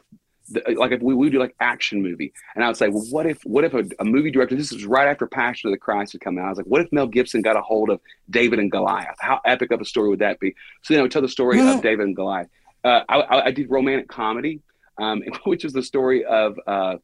[SPEAKER 1] the, like if we would do like action movie, and I would say, well, what if what if a, a movie director? This was right after Passion of the Christ had come out. I was like, what if Mel Gibson got a hold of David and Goliath? How epic of a story would that be? So then I would tell the story of David and Goliath. Uh, I, I, I did romantic comedy, um, which is the story of. Uh,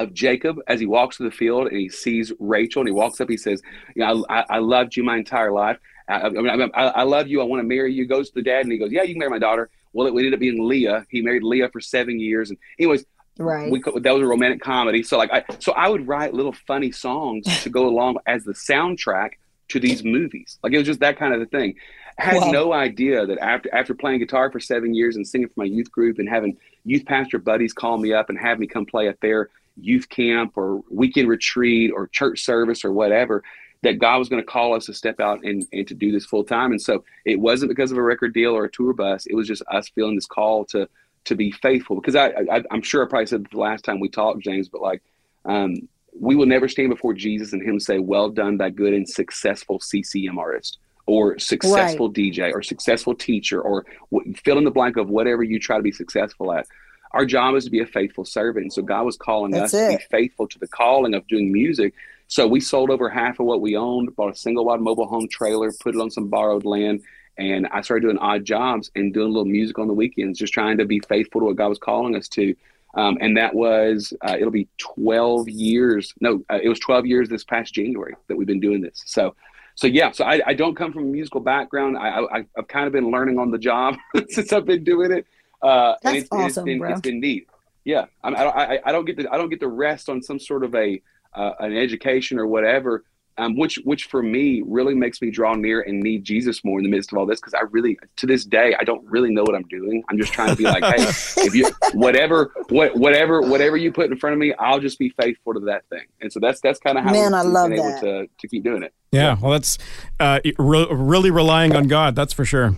[SPEAKER 1] of Jacob as he walks through the field and he sees Rachel and he walks up. He says, "You know, I, I loved you my entire life. I, I, mean, I, I love you. I want to marry you." Goes to the dad and he goes, "Yeah, you can marry my daughter." Well, it ended up being Leah. He married Leah for seven years, and anyways,
[SPEAKER 2] right.
[SPEAKER 1] we that was a romantic comedy. So like I so I would write little funny songs to go along as the soundtrack to these movies. Like it was just that kind of a thing. I had
[SPEAKER 2] Wow.
[SPEAKER 1] no idea that after after playing guitar for seven years and singing for my youth group and having youth pastor buddies call me up and have me come play at their youth camp or weekend retreat or church service or whatever, that God was going to call us to step out and, and to do this full time. And so it wasn't because of a record deal or a tour bus. It was just us feeling this call to to be faithful. Because I, I I'm sure I probably said the last time we talked, James, but like um, we will never stand before Jesus and Him say, "Well done, thy good and successful CCM artist." Or successful DJ, or successful teacher, or w- fill in the blank of whatever you try to be successful at. Our job is to be a faithful servant. And so God was calling
[SPEAKER 2] That's
[SPEAKER 1] us to be faithful to the calling of doing music. So we sold over half of what we owned, bought a single wide mobile home trailer, put it on some borrowed land, and I started doing odd jobs and doing a little music on the weekends, just trying to be faithful to what God was calling us to. Um, and that was uh, it'll be 12 years. No, uh, it was 12 years this past January that we've been doing this. So, so yeah. So I, I don't come from a musical background. I, I I've kind of been learning on the job since I've been doing it. Uh, and
[SPEAKER 2] That's
[SPEAKER 1] it's, and it's
[SPEAKER 2] awesome,
[SPEAKER 1] been
[SPEAKER 2] bro.
[SPEAKER 1] it's been neat. Yeah, I, I, don't- I, I don't get to I don't get to rest on some sort of a uh, an education or whatever. Um, which which for me really makes me draw near and need Jesus more in the midst of all this because I really to this day I don't really know what I'm doing. I'm just trying to be like, hey, if you whatever what whatever whatever you put in front of me, I'll just be faithful to that thing. And so that's that's kind of how
[SPEAKER 2] Man, I love
[SPEAKER 1] been
[SPEAKER 2] that.
[SPEAKER 1] able to to keep doing it.
[SPEAKER 4] Yeah, well, that's uh, re- really relying on God. That's for sure.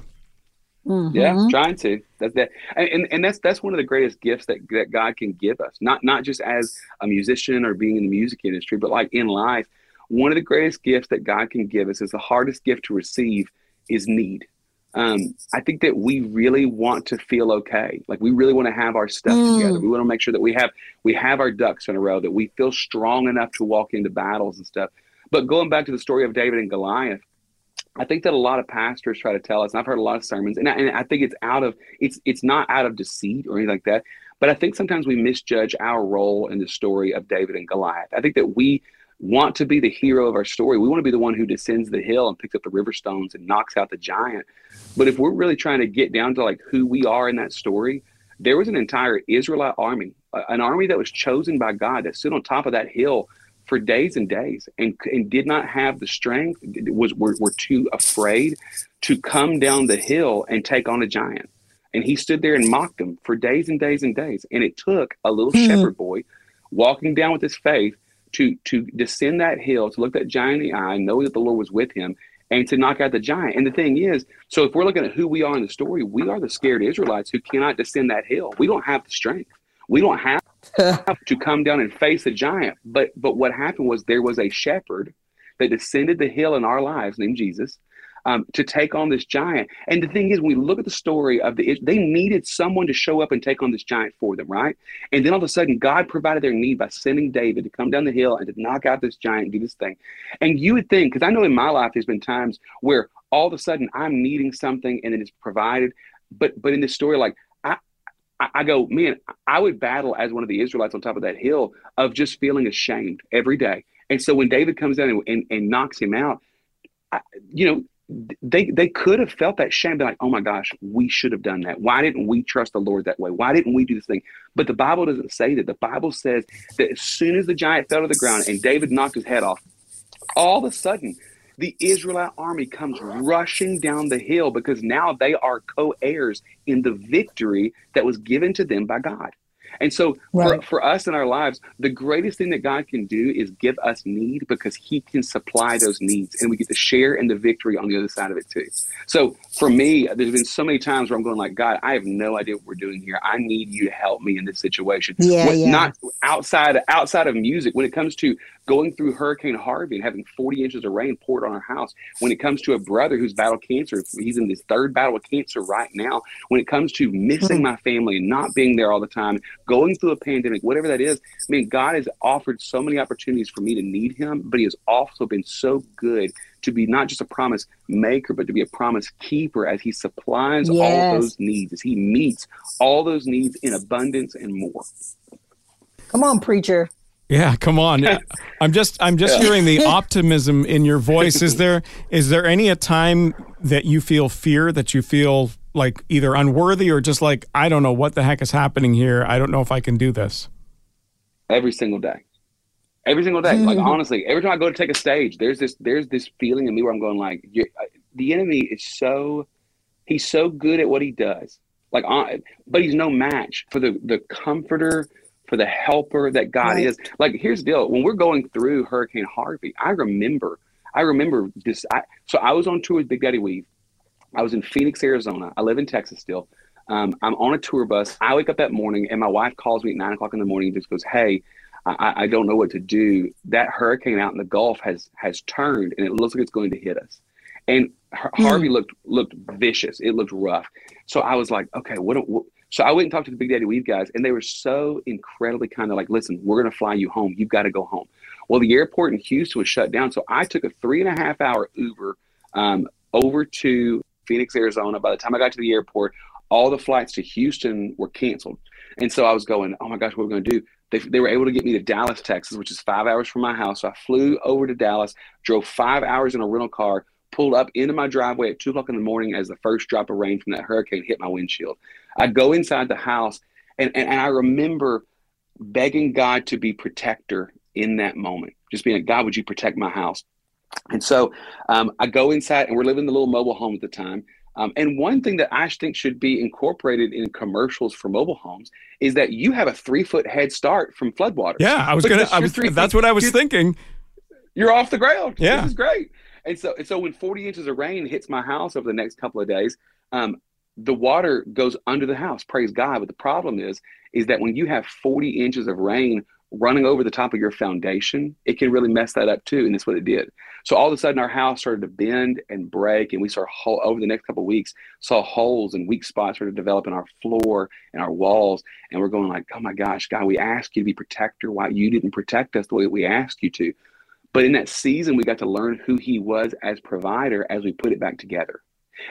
[SPEAKER 1] Yeah,
[SPEAKER 2] Mhm.
[SPEAKER 1] trying to. That's that, and, and and that's that's one of the greatest gifts that that God can give us. Not not just as a musician or being in the music industry, but like in life. One of the greatest gifts that God can give us is the hardest gift to receive is need. Um, I think that we really want to feel okay. Like we really want to have our stuff
[SPEAKER 2] Mm.
[SPEAKER 1] together. We want to make sure that we have we have our ducks in a row. That we feel strong enough to walk into battles and stuff. But going back to the story of David and Goliath, I think that a lot of pastors try to tell us, and I've heard a lot of sermons, and I, and I think it's out of it's it's not out of deceit or anything like that, but I think sometimes we misjudge our role in the story of David and Goliath. I think that we want to be the hero of our story. We want to be the one who descends the hill and picks up the river stones and knocks out the giant. But if we're really trying to get down to like who we are in that story, there was an entire Israelite army, an army that was chosen by God that stood on top of that hill for days and days and, and did not have the strength, was were, were too afraid to come down the hill and take on a giant. And he stood there and mocked him for days and days and days. And it took a little mm-hmm. shepherd boy walking down with his faith to to descend that hill, to look that giant in the eye, know that the Lord was with him, and to knock out the giant. And the thing is, so if we're looking at who we are in the story, we are the scared Israelites who cannot descend that hill. We don't have the strength. We don't have to come down and face a giant. But but what happened was there was a shepherd that descended the hill in our lives named Jesus um, to take on this giant. And the thing is, when we look at the story of the, they needed someone to show up and take on this giant for them, right? And then all of a sudden, God provided their need by sending David to come down the hill and to knock out this giant and do this thing. And you would think, because I know in my life there's been times where all of a sudden I'm needing something and it's provided. But but in this story, like I, go, man, I would battle as one of the Israelites on top of that hill of just feeling ashamed every day. And so when David comes down and, and, and knocks him out, I, you know, they they could have felt that shame, be like, oh my gosh, we should have done that. Why didn't we trust the Lord that way? Why didn't we do this thing? But the Bible doesn't say that. The Bible says that as soon as the giant fell to the ground and David knocked his head off, all of a sudden the Israelite army comes rushing down the hill because now they are co-heirs in the victory that was given to them by God. And so right. for, for us in our lives, the greatest thing that God can do is give us need because he can supply those needs and we get to share in the victory on the other side of it too. So for me, there's been so many times where I'm going like, God, I have no idea what we're doing here. I need you to help me in this situation.
[SPEAKER 2] Yeah, what, yeah.
[SPEAKER 1] Not outside outside of music. When it comes to going through Hurricane Harvey and having 40 inches of rain poured on our house. When it comes to a brother who's battled cancer, he's in his third battle with cancer right now. When it comes to missing hmm. my family and not being there all the time, going through a pandemic, whatever that is, I mean, God has offered so many opportunities for me to need Him, but He has also been so good to be not just a promise maker, but to be a promise keeper as He supplies yes. all those needs, as He meets all those needs in abundance and more.
[SPEAKER 2] Come on, preacher.
[SPEAKER 4] Yeah, come on. I'm just I'm just yeah. hearing the optimism in your voice. Is there is there any a time that you feel fear that you feel like either unworthy or just like I don't know what the heck is happening here. I don't know if I can do this.
[SPEAKER 1] Every single day. Every single day. Like honestly, every time I go to take a stage, there's this there's this feeling in me where I'm going like the enemy is so he's so good at what he does. Like but he's no match for the the comforter for the helper that God right. is. Like, here's the deal: when we're going through Hurricane Harvey, I remember, I remember this. I, so I was on tour with Big Daddy Weave. I was in Phoenix, Arizona. I live in Texas still. Um, I'm on a tour bus. I wake up that morning, and my wife calls me at nine o'clock in the morning and just goes, "Hey." I, I don't know what to do. That hurricane out in the Gulf has has turned, and it looks like it's going to hit us. And Harvey mm. looked looked vicious. It looked rough. So I was like, okay, what, what so I went and talked to the Big Daddy Weave guys, and they were so incredibly kind of like, listen, we're going to fly you home. You've got to go home. Well, the airport in Houston was shut down. So I took a three and a half hour Uber um, over to Phoenix, Arizona. By the time I got to the airport, all the flights to Houston were canceled. And so I was going, oh my gosh, what are we going to do? They, they were able to get me to Dallas, Texas, which is five hours from my house. So I flew over to Dallas, drove five hours in a rental car, pulled up into my driveway at two o'clock in the morning as the first drop of rain from that hurricane hit my windshield. I go inside the house and, and, and I remember begging God to be protector in that moment. Just being like, God, would you protect my house? And so um, I go inside and we're living in the little mobile home at the time. Um, and one thing that I think should be incorporated in commercials for mobile homes is that you have a three foot head start from floodwater.
[SPEAKER 4] Yeah, I was gonna. I was, that's what I was thinking.
[SPEAKER 1] You're off the ground.
[SPEAKER 4] Yeah,
[SPEAKER 1] this is great. And so, and so when 40 inches of rain hits my house over the next couple of days, um, the water goes under the house. Praise God. But the problem is, is that when you have 40 inches of rain running over the top of your foundation, it can really mess that up too. And that's what it did. So all of a sudden, our house started to bend and break, and we saw ho- over the next couple weeks saw holes and weak spots started to develop in our floor and our walls. And we're going like, oh my gosh, God, we asked you to be protector. Why you didn't protect us the way we asked you to? But in that season, we got to learn who he was as provider as we put it back together.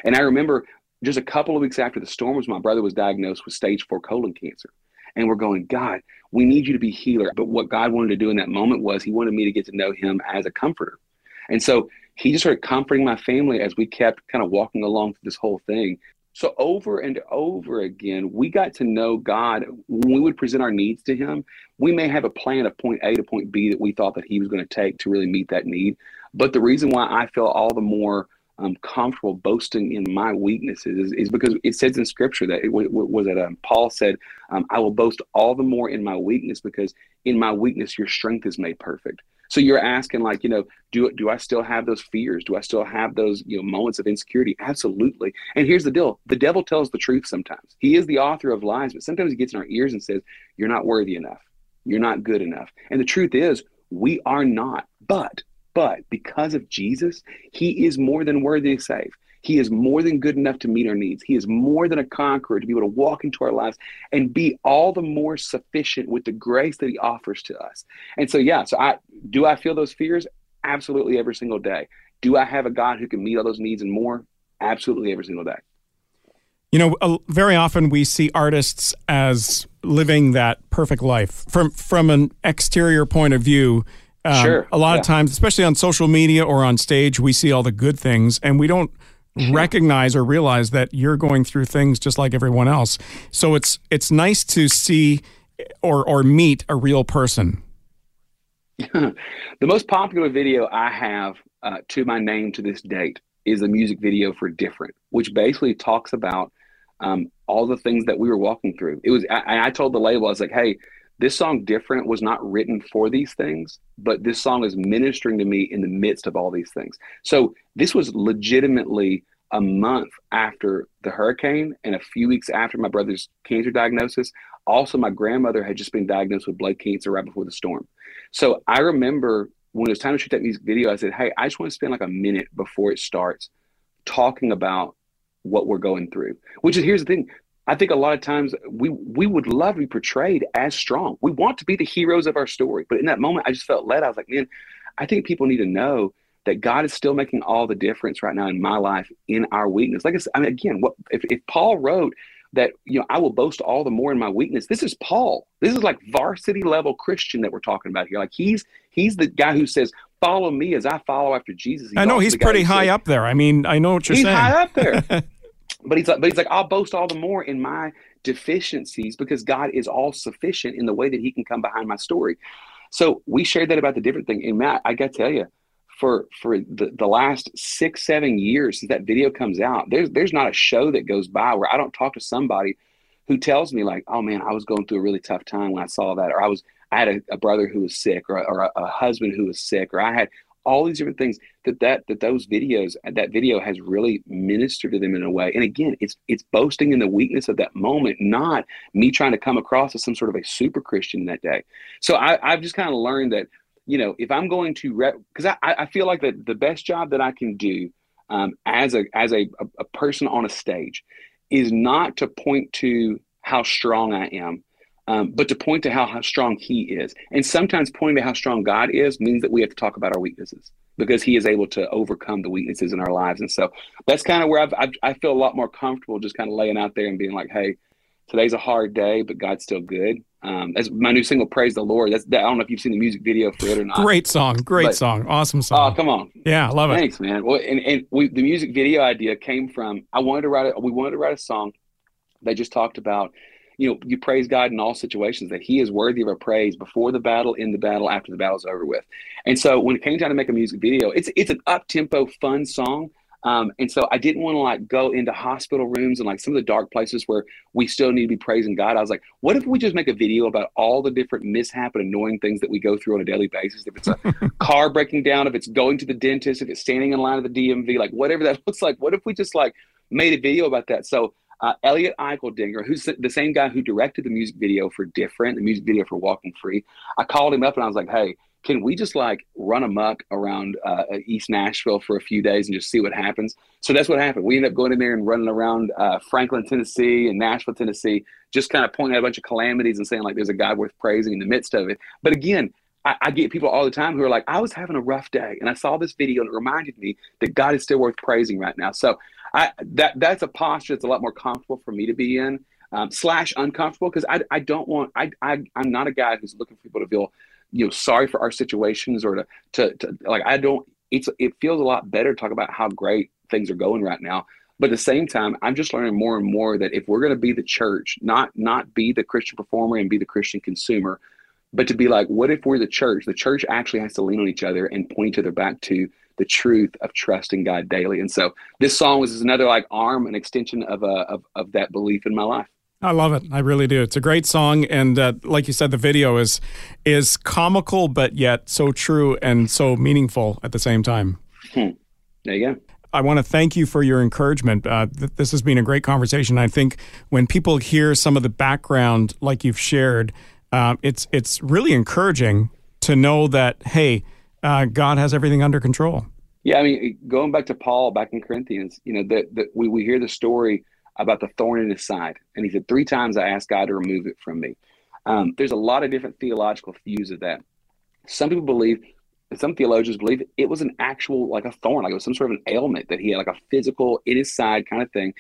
[SPEAKER 1] And I remember just a couple of weeks after the storm was my brother was diagnosed with stage four colon cancer. And we're going, God, we need you to be healer. But what God wanted to do in that moment was he wanted me to get to know him as a comforter. And so he just started comforting my family as we kept kind of walking along through this whole thing. So over and over again, we got to know God when we would present our needs to Him. We may have a plan of point A to point B that we thought that He was going to take to really meet that need. But the reason why I feel all the more um, comfortable boasting in my weaknesses is, is, because it says in Scripture that it was that um, Paul said, um, "I will boast all the more in my weakness because in my weakness your strength is made perfect." So you're asking, like, you know, do do I still have those fears? Do I still have those you know moments of insecurity? Absolutely. And here's the deal: the devil tells the truth sometimes. He is the author of lies, but sometimes he gets in our ears and says, "You're not worthy enough. You're not good enough." And the truth is, we are not. But but because of Jesus, he is more than worthy to save. He is more than good enough to meet our needs. He is more than a conqueror to be able to walk into our lives and be all the more sufficient with the grace that he offers to us. And so, yeah, so I do I feel those fears? Absolutely every single day. Do I have a God who can meet all those needs and more? Absolutely every single day.
[SPEAKER 4] You know, very often we see artists as living that perfect life. From from an exterior point of view, um,
[SPEAKER 1] sure.
[SPEAKER 4] A lot
[SPEAKER 1] yeah.
[SPEAKER 4] of times, especially on social media or on stage, we see all the good things and we don't recognize or realize that you're going through things just like everyone else. So it's it's nice to see or or meet a real person.
[SPEAKER 1] the most popular video I have uh, to my name to this date is a music video for "Different," which basically talks about um, all the things that we were walking through. It was I, I told the label I was like, "Hey, this song different was not written for these things but this song is ministering to me in the midst of all these things. So this was legitimately a month after the hurricane and a few weeks after my brother's cancer diagnosis. Also my grandmother had just been diagnosed with blood cancer right before the storm. So i remember when it was time to shoot that music video i said hey i just want to spend like a minute before it starts talking about what we're going through which is here's the thing I think a lot of times we we would love to be portrayed as strong. We want to be the heroes of our story. But in that moment, I just felt led. I was like, man, I think people need to know that God is still making all the difference right now in my life in our weakness. Like I said, I mean, again, what if, if Paul wrote that, you know, I will boast all the more in my weakness. This is Paul. This is like varsity level Christian that we're talking about here. Like he's he's the guy who says, follow me as I follow after Jesus. He's
[SPEAKER 4] I know he's pretty high
[SPEAKER 1] says,
[SPEAKER 4] up there. I mean, I know what you're
[SPEAKER 1] he's
[SPEAKER 4] saying.
[SPEAKER 1] He's high up there. But he's like, but he's like, I'll boast all the more in my deficiencies because God is all sufficient in the way that He can come behind my story. So we shared that about the different thing. And Matt, I got to tell you, for for the, the last six seven years since that video comes out, there's there's not a show that goes by where I don't talk to somebody who tells me like, oh man, I was going through a really tough time when I saw that, or I was I had a, a brother who was sick, or, or a, a husband who was sick, or I had all these different things that that that those videos that video has really ministered to them in a way. And again it's it's boasting in the weakness of that moment not me trying to come across as some sort of a super christian that day. So I, i've just kind of learned that you know if i'm going to rep, because I, I feel like that the best job that i can do um, as a as a, a person on a stage is not to point to how strong i am um, but to point to how, how strong he is. And sometimes pointing to how strong God is means that we have to talk about our weaknesses because he is able to overcome the weaknesses in our lives. And so that's kind of where I've, I've, i feel a lot more comfortable just kind of laying out there and being like, hey, today's a hard day, but God's still good. Um, that's my new single, "Praise the Lord." That's that, I don't know if you've seen the music video for it or not.
[SPEAKER 4] Great song, great but, song, awesome song.
[SPEAKER 1] Oh, come on,
[SPEAKER 4] yeah, I love
[SPEAKER 1] it. Thanks, man. Well, and, and we, the music video idea came from I wanted to write. A, we wanted to write a song that just talked about you know, you praise God in all situations, that He is worthy of our praise before the battle, in the battle, after the battle's over with. And so when it came time to make a music video, it's it's an up tempo, fun song. Um, and so I didn't want to like go into hospital rooms and like some of the dark places where we still need to be praising God. I was like, what if we just make a video about all the different mishap and annoying things that we go through on a daily basis? If it's a car breaking down, if it's going to the dentist, if it's standing in line at the DMV, like whatever that looks like, what if we just like made a video about that? So uh, Elliot Eicheldinger, who's the same guy who directed the music video for Different, the music video for Walking Free. I called him up and I was like, hey, can we just like run amok around uh, East Nashville for a few days and just see what happens? So that's what happened. We ended up going in there and running around uh, Franklin, Tennessee and Nashville, Tennessee, just kind of pointing out a bunch of calamities and saying like there's a God worth praising in the midst of it. But again, I, I, get people all the time who are like, I was having a rough day and I saw this video and it reminded me that God is still worth praising right now. So I that that's a posture that's a lot more comfortable for me to be in. Um, slash uncomfortable because I, I don't want I, I I'm not a guy who's looking for people to feel you know sorry for our situations or to, to, to like I don't it's it feels a lot better to talk about how great things are going right now But at the same time, I'm just learning more and more that if we're going to be the church, not not be the Christian performer and be the Christian consumer, but to be like, what if we're the church? The church actually has to lean on each other and point each other back to the truth of trusting God daily. And so this song was another like arm and extension of, uh, of, of that belief in my life.
[SPEAKER 4] I love it. I really do. It's a great song, and uh, like you said, the video is is comical but yet so true and so meaningful at the same time.
[SPEAKER 1] Hmm. There you go.
[SPEAKER 4] I want to thank you for your encouragement. Uh, th- this has been a great conversation. I think when people hear some of the background, like you've shared, uh, it's it's really encouraging to know that hey, uh, God has everything under control.
[SPEAKER 1] Yeah, I mean, going back to Paul back in Corinthians, you know, that we, we hear the story about the thorn in his side, and he said three times I asked God to remove it from me. Um, there's a lot of different theological views of that. Some people believe, some theologians believe it was an actual like a thorn, like it was some sort of an ailment that he had, like a physical in his side kind of thing.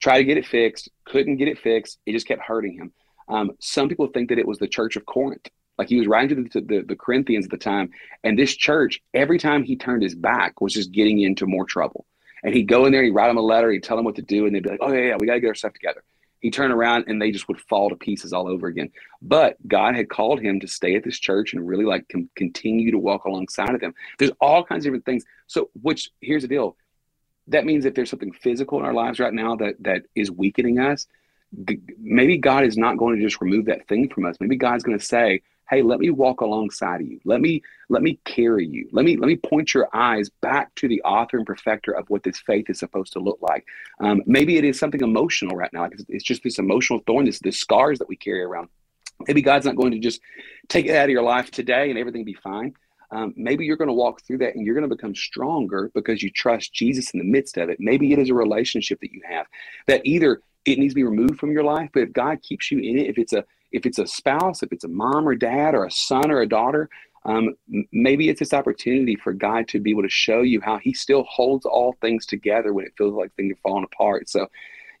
[SPEAKER 1] Tried to get it fixed, couldn't get it fixed. It just kept hurting him. Um, some people think that it was the Church of Corinth like he was writing to the, the, the, Corinthians at the time. And this church, every time he turned his back, was just getting into more trouble. And he'd go in there, he'd write them a letter, he'd tell them what to do, and they'd be like, oh, yeah, yeah, we got to get our stuff together. He'd turn around and they just would fall to pieces all over again. But God had called him to stay at this church and really like com- continue to walk alongside of them. There's all kinds of different things. So, which here's the deal that means if there's something physical in our lives right now that that is weakening us, maybe God is not going to just remove that thing from us. Maybe God's going to say, hey let me walk alongside of you. Let me let me carry you. Let me let me point your eyes back to the author and perfecter of what this faith is supposed to look like. Um, maybe it is something emotional right now. Like it's, it's just this emotional thorn this, this scars that we carry around. Maybe god's not going to just take it out of your life today and everything be fine. Um, maybe you're going to walk through that and you're going to become stronger because you trust jesus in the midst of it. Maybe it is a relationship that you have that either it needs to be removed from your life but if god keeps you in it if it's a if it's a spouse, if it's a mom or dad or a son or a daughter, um, maybe it's this opportunity for God to be able to show you how He still holds all things together when it feels like things are falling apart. So,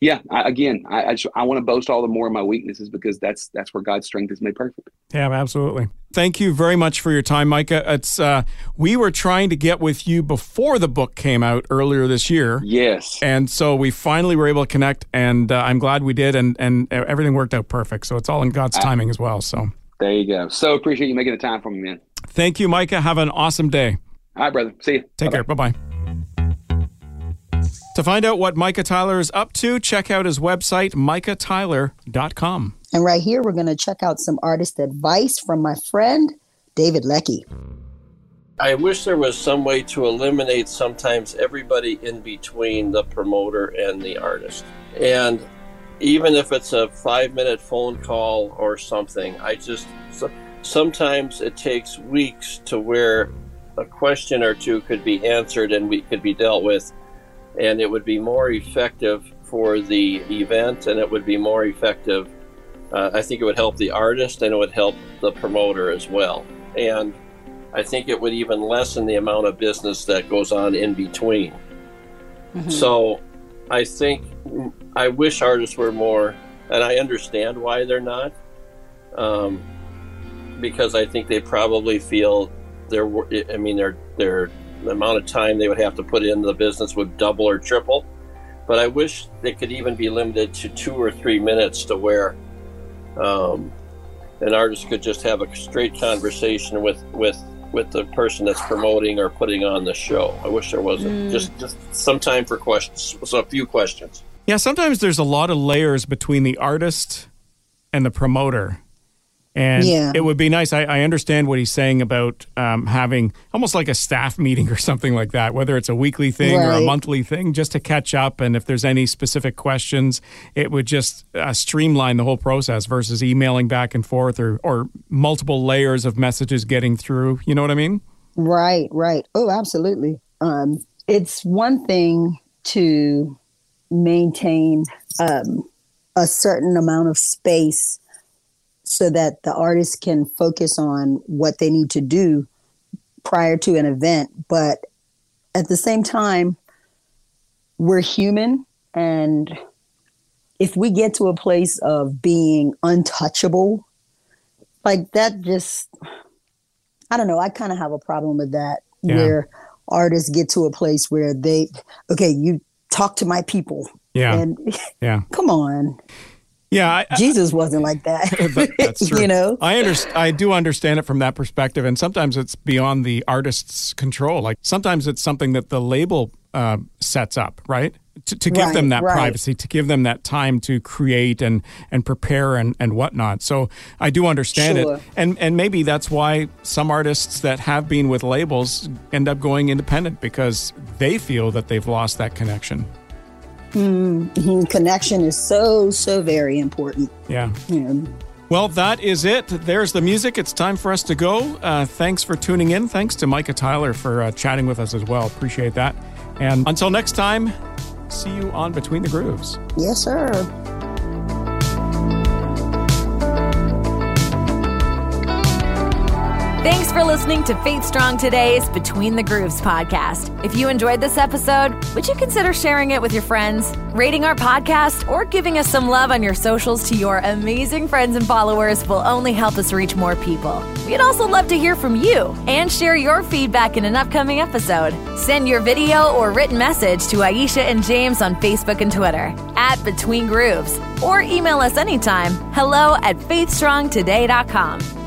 [SPEAKER 1] yeah, I, again, I I, just, I want to boast all the more of my weaknesses because that's that's where God's strength is made perfect.
[SPEAKER 4] Yeah, absolutely. Thank you very much for your time, Micah. It's uh, we were trying to get with you before the book came out earlier this year.
[SPEAKER 1] Yes,
[SPEAKER 4] and so we finally were able to connect, and uh, I'm glad we did, and and everything worked out perfect. So it's all in God's timing as well. So
[SPEAKER 1] there you go. So appreciate you making the time for me, man.
[SPEAKER 4] Thank you, Micah. Have an awesome day.
[SPEAKER 1] All right, brother. See you.
[SPEAKER 4] Take Bye-bye. care. Bye bye. To find out what Micah Tyler is up to, check out his website, micahtyler.com.
[SPEAKER 2] And right here, we're going to check out some artist advice from my friend, David Leckie.
[SPEAKER 5] I wish there was some way to eliminate sometimes everybody in between the promoter and the artist. And even if it's a five minute phone call or something, I just sometimes it takes weeks to where a question or two could be answered and we could be dealt with and it would be more effective for the event and it would be more effective uh, i think it would help the artist and it would help the promoter as well and i think it would even lessen the amount of business that goes on in between mm-hmm. so i think i wish artists were more and i understand why they're not um, because i think they probably feel they're i mean they're they're the amount of time they would have to put into the business would double or triple. But I wish they could even be limited to two or three minutes to where um, an artist could just have a straight conversation with with with the person that's promoting or putting on the show. I wish there wasn't mm. just just some time for questions, so a few questions.
[SPEAKER 4] Yeah, sometimes there's a lot of layers between the artist and the promoter. And yeah. it would be nice. I, I understand what he's saying about um, having almost like a staff meeting or something like that, whether it's a weekly thing right. or a monthly thing, just to catch up. And if there's any specific questions, it would just uh, streamline the whole process versus emailing back and forth or, or multiple layers of messages getting through. You know what I mean?
[SPEAKER 2] Right, right. Oh, absolutely. Um, it's one thing to maintain um, a certain amount of space so that the artist can focus on what they need to do prior to an event. But at the same time, we're human. And if we get to a place of being untouchable, like that just, I don't know, I kind of have a problem with that yeah. where artists get to a place where they, okay, you talk to my people.
[SPEAKER 4] Yeah.
[SPEAKER 2] And
[SPEAKER 4] Yeah.
[SPEAKER 2] come on.
[SPEAKER 4] Yeah. I, I-
[SPEAKER 2] Jesus wasn't like that.
[SPEAKER 4] That- that's true.
[SPEAKER 2] you know?
[SPEAKER 4] I understand. I do understand it from that perspective, and sometimes it's beyond the artist's control. Like sometimes it's something that the label uh, sets up, right? To, to give them that
[SPEAKER 2] right.
[SPEAKER 4] privacy, to give them that time to create and and prepare and and whatnot. So I do understand
[SPEAKER 2] Sure.
[SPEAKER 4] it, and and maybe that's why some artists that have been with labels end up going independent because they feel that they've lost that connection.
[SPEAKER 2] Mhm. Connection is so, so very important.
[SPEAKER 4] Yeah.
[SPEAKER 2] Know,
[SPEAKER 4] Well, that is it. There's the music. It's time for us to go. Uh, thanks for tuning in. Thanks to Micah Tyler for uh, chatting with us as well. Appreciate that. And until next time, see you on Between the Grooves.
[SPEAKER 2] yes, sir.
[SPEAKER 3] Thanks for listening to Faith Strong Today's Between the Grooves podcast. If you enjoyed this episode, would you consider sharing it with your friends, rating our podcast, or giving us some love on your socials to your amazing friends and followers will only help us reach more people. We'd also love to hear from you and share your feedback in an upcoming episode. Send your video or written message to Ayiesha and James on Facebook and Twitter at Between Grooves or email us anytime hello at faithstrongtoday.com.